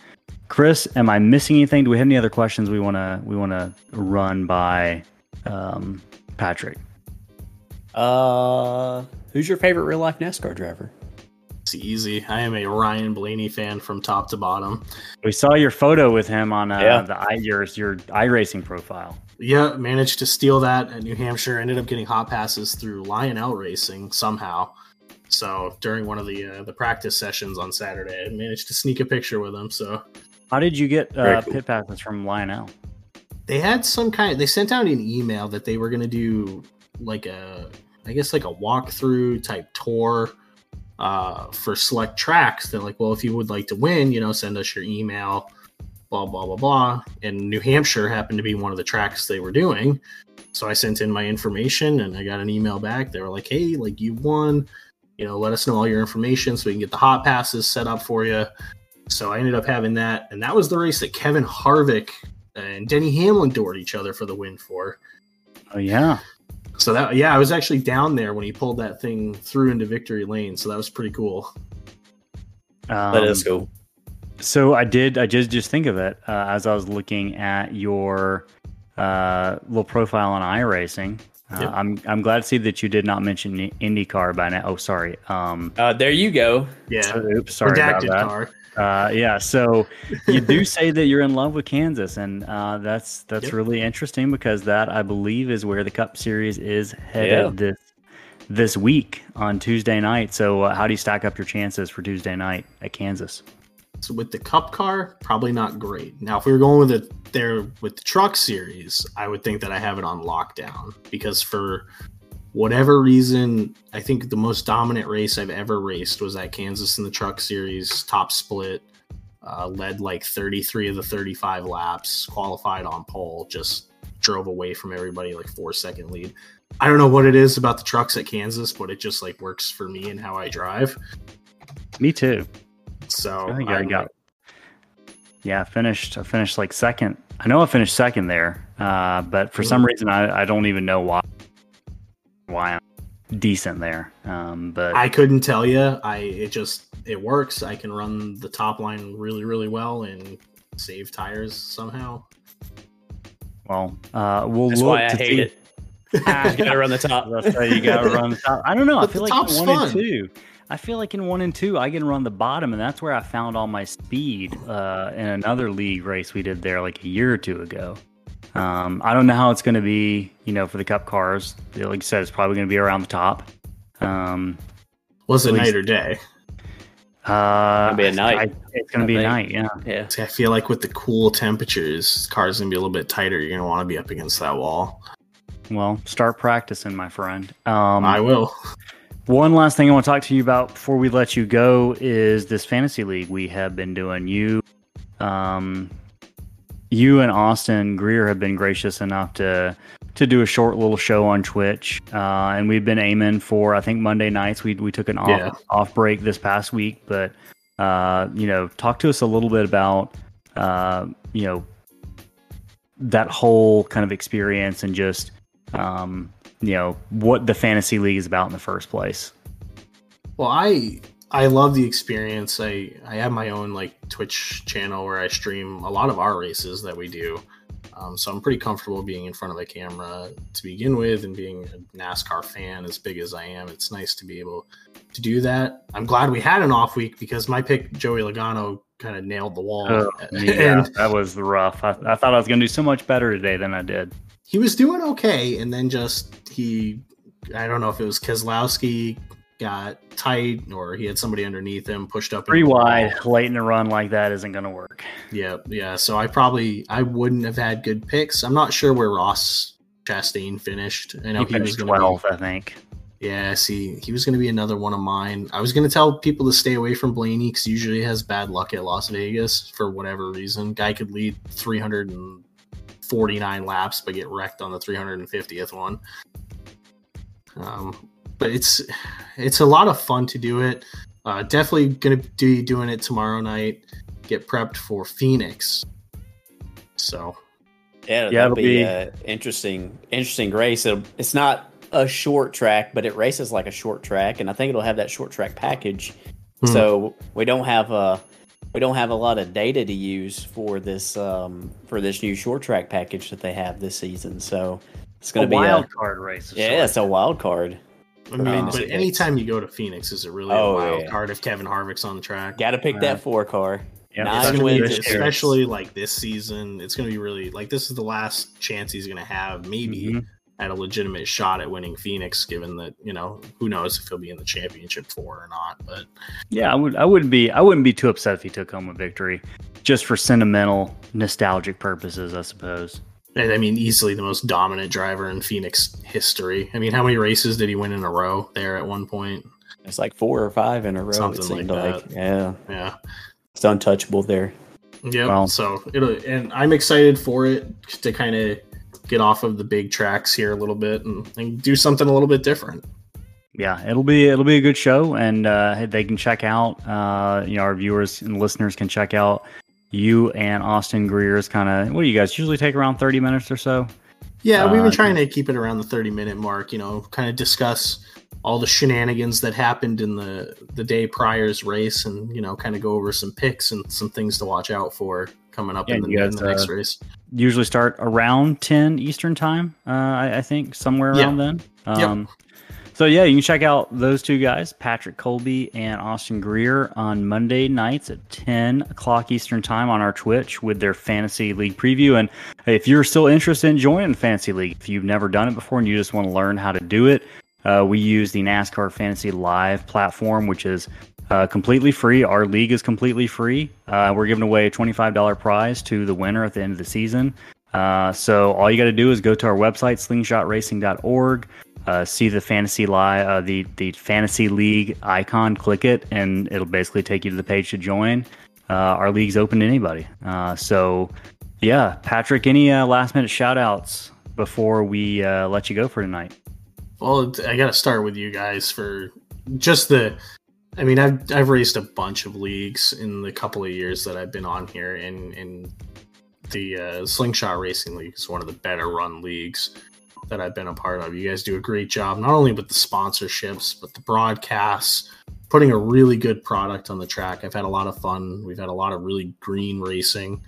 Chris, am I missing anything? Do we have any other questions we want to we want to run by um, Patrick? Uh, who's your favorite real life NASCAR driver? It's easy. I am a Ryan Blaney fan from top to bottom. We saw your photo with him on uh, Yeah. the i your your iRacing profile. Yeah, managed to steal that at New Hampshire. Ended up getting hot passes through Lionel Racing somehow. So during one of the uh, the practice sessions on Saturday, I managed to sneak a picture with him. So How did you get uh, cool. pit passes from Lionel? they had some kind. They sent out an email that they were going to do like a, I guess like a walkthrough type tour uh, for select tracks. They're like, well, if you would like to win, you know, send us your email. Blah blah blah blah. And New Hampshire happened to be one of the tracks they were doing. So I sent in my information and I got an email back. They were like, hey, like you won. You know, let us know all your information so we can get the hot passes set up for you. So I ended up having that, and that was the race that Kevin Harvick and Denny Hamlin doored each other for the win for. Oh yeah, So that yeah, I was actually down there when he pulled that thing through into victory lane. So that was pretty cool. um, that is cool. So I did. I just just think of it uh, as I was looking at your uh, little profile on iRacing. Uh, Yep. I'm I'm glad to see that you did not mention IndyCar by now. Oh, sorry. Um, Uh, there you go. Yeah, oops, sorry about that. car. Uh, yeah. So you do say that you're in love with Kansas, and uh, that's that's Yep. really interesting because that I believe is where the Cup Series is headed Yeah. this this week on Tuesday night. So uh, how do you stack up your chances for Tuesday night at Kansas? So with the Cup car, probably not great. Now, if we were going with it there with the Truck Series, I would think that I have it on lockdown because for whatever reason, I think the most dominant race I've ever raced was at Kansas in the Truck Series, top split, uh, led like 33 of the 35 laps, qualified on pole, just drove away from everybody like four second lead. I don't know what it is about the trucks at Kansas, but it just like works for me and how I drive. Me too. So I think I I'm- got. Yeah, I finished. I finished like second. I know I finished second there, uh, but for some reason I, I don't even know why. Why I'm decent there, um, but I couldn't tell you. I it just it works. I can run the top line really really well and save tires somehow. well, uh, we'll That's look why I to hate see- it. you gotta run the top. That's why you gotta run the top. I don't know. I feel like in one fun. and two. I feel like in one and two, I can run the bottom, and that's where I found all my speed uh, in another league race we did there like a year or two ago. Um, I don't know how it's going to be, you know, for the Cup cars. Like you said, it's probably going to be around the top. Um, Was it At least- night or day? uh, be a night, I- it's gonna I be a night. Yeah. Yeah. See, I feel like with the cool temperatures, the car's gonna be a little bit tighter. You're gonna want to be up against that wall. Well, start practicing, my friend. Um, I will. One last thing I want to talk to you about before we let you go is this fantasy league we have been doing. You, um, you and Austin Greer have been gracious enough to to do a short little show on Twitch, uh, and we've been aiming for I think Monday nights. We we took an off Yeah. off break this past week, but uh, you know, talk to us a little bit about uh, you know that whole kind of experience and just um, you know what the fantasy league is about in the first place. Well, I I love the experience. I I have my own like Twitch channel where I stream a lot of our races that we do. Um, so I'm pretty comfortable being in front of a camera to begin with, and being a NASCAR fan as big as I am. It's nice to be able to do that. I'm glad we had an off week because my pick Joey Logano kind of nailed the wall. Oh, yeah, and that was rough. I, I thought I was going to do so much better today than I did. he was doing okay, and then just he, I don't know if it was Keselowski got tight or he had somebody underneath him pushed up Pretty wide, late in a run like that isn't going to work. Yeah, yeah. So I probably I wouldn't have had good picks. I'm not sure where Ross Chastain finished. I know He he, was finished going to 12th, I think. Yeah, see, he was going to be another one of mine. I was going to tell people to stay away from Blaney because usually he has bad luck at Las Vegas for whatever reason. Guy could lead 349 laps but get wrecked on the 350th one. Um, but it's it's a lot of fun to do it. Uh, definitely going to be doing it tomorrow night. Get prepped for Phoenix. So Yeah, Yeah, that'll it'll be, be- a interesting, interesting race. It'll, it's not a short track, but it races like a short track, and I think it'll have that short track package. Hmm. So we don't have a we don't have a lot of data to use for this um, for this new short track package that they have this season. So it's going to be wild a wild card race. yeah, it's a wild card. I mean, Fantasy but anytime you go to Phoenix, is it really Oh, a wild yeah. card if Kevin Harvick's on the track? Got to pick Yeah. that four car. Yep. Nine It's gonna be, wins this this year. especially like this season. It's going to be really like this is the last chance he's going to have, maybe Mhm. at a legitimate shot at winning Phoenix. Given that you know who knows if he'll be in the championship four or not. But Yeah, I would. I wouldn't be. I wouldn't be too upset if he took home a victory, just for sentimental, nostalgic purposes, I suppose. And I mean, easily the most dominant driver in Phoenix history. I mean, how many races did he win in a row there at one point? It's like four or five in a row. Something it seemed like like, yeah, Yeah. it's untouchable there. Yeah. Well- so it'll, and I'm excited for it to kind of get off of the big tracks here a little bit and, and do something a little bit different. Yeah, it'll be it'll be a good show, and uh, they can check out. Uh, you know, our viewers and listeners can check out you and Austin Greer's kind of. What do you guys usually take around thirty minutes or so? Yeah, we've Uh, been trying to keep it around the 30 minute mark, you know, kind of discuss all the shenanigans that happened in the the day prior's race and, you know, kind of go over some picks and some things to watch out for coming up Yeah, in the, you in guys, the next uh, race. Usually start around ten Eastern time. Uh, I, I think somewhere Yeah. around then. Yep. So yeah, you can check out those two guys, Patrick Colby and Austin Greer, on Monday nights at ten o'clock Eastern time on our Twitch with their fantasy league preview. And if you're still interested in joining fantasy league, if you've never done it before and you just want to learn how to do it, uh, we use the NASCAR Fantasy Live platform, which is uh, completely free. Our league is completely free. Uh, we're giving away a twenty-five dollar prize to the winner at the end of the season. Uh, so all you got to do is go to our website, slingshotracing.org, uh, see the fantasy li- uh, the the fantasy league icon, click it, and it'll basically take you to the page to join. Uh, our league's open to anybody. Uh, so yeah, Patrick, any uh, last minute shout outs before we uh, let you go for tonight? Well, I got to start with you guys for just the. I mean, I've I've raced a bunch of leagues in the couple of years that I've been on here, and and the Slingshot Racing League is one of the better run leagues that I've been a part of. You guys do a great job, not only with the sponsorships, but the broadcasts, putting a really good product on the track. I've had a lot of fun. We've had a lot of really green racing,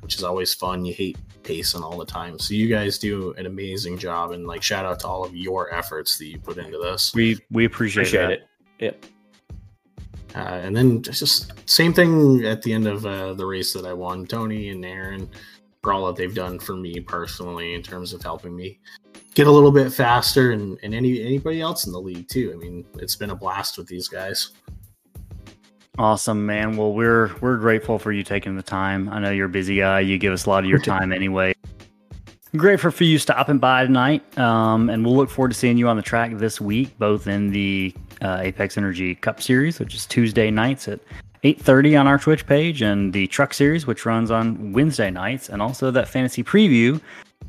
which is always fun. You hate pacing all the time. So you guys do an amazing job and like shout out to all of your efforts that you put into this. We we appreciate, Appreciate that. it. Yep. Uh, and then just- just same thing at the end of uh, the race that I won. Tony and Aaron for all that they've done for me personally in terms of helping me get a little bit faster and, and any anybody else in the league too. I mean, it's been a blast with these guys. Awesome, man. Well, we're we're grateful for you taking the time. I know you're a busy guy. You give us a lot of your time anyway. Grateful for you stopping by tonight, um, and we'll look forward to seeing you on the track this week, both in the uh, Apex Energy Cup Series, which is Tuesday nights at 8.30 on our Twitch page, and the Truck Series, which runs on Wednesday nights, and also that Fantasy Preview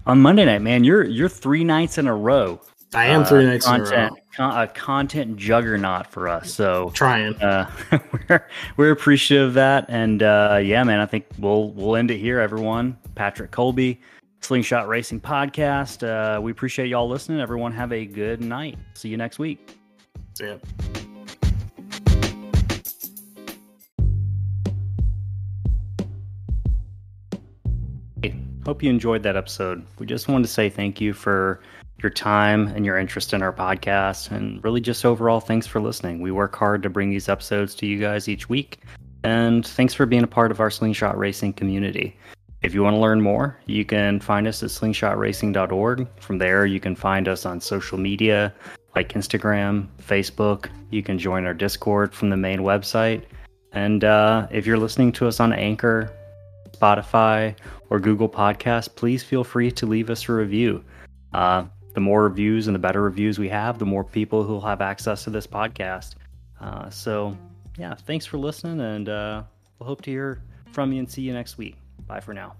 on Monday night. Man, you're you're three nights in a row I am three nights content, in a row. con- a content juggernaut for us. So Trying. uh, we're we're appreciative of that, and uh, yeah, man, I think we'll we'll end it here. Everyone, Patrick Colby, Slingshot Racing Podcast. Uh, we appreciate y'all listening. Everyone, have a good night. See you next week. Yeah. Hope you enjoyed that episode. We just wanted to say thank you for your time and your interest in our podcast, and really just overall thanks for listening. We work hard to bring these episodes to you guys each week, and thanks for being a part of our Slingshot Racing community. If you want to learn more, you can find us at slingshotracing.org. From there, you can find us on social media like Instagram, Facebook. You can join our Discord from the main website. And uh, if you're listening to us on Anchor, Spotify, or Google Podcasts, please feel free to leave us a review. Uh, the more reviews and the better reviews we have, the more people who will have access to this podcast. Uh, so, yeah, thanks for listening, and uh, we'll hope to hear from you and see you next week. Bye for now.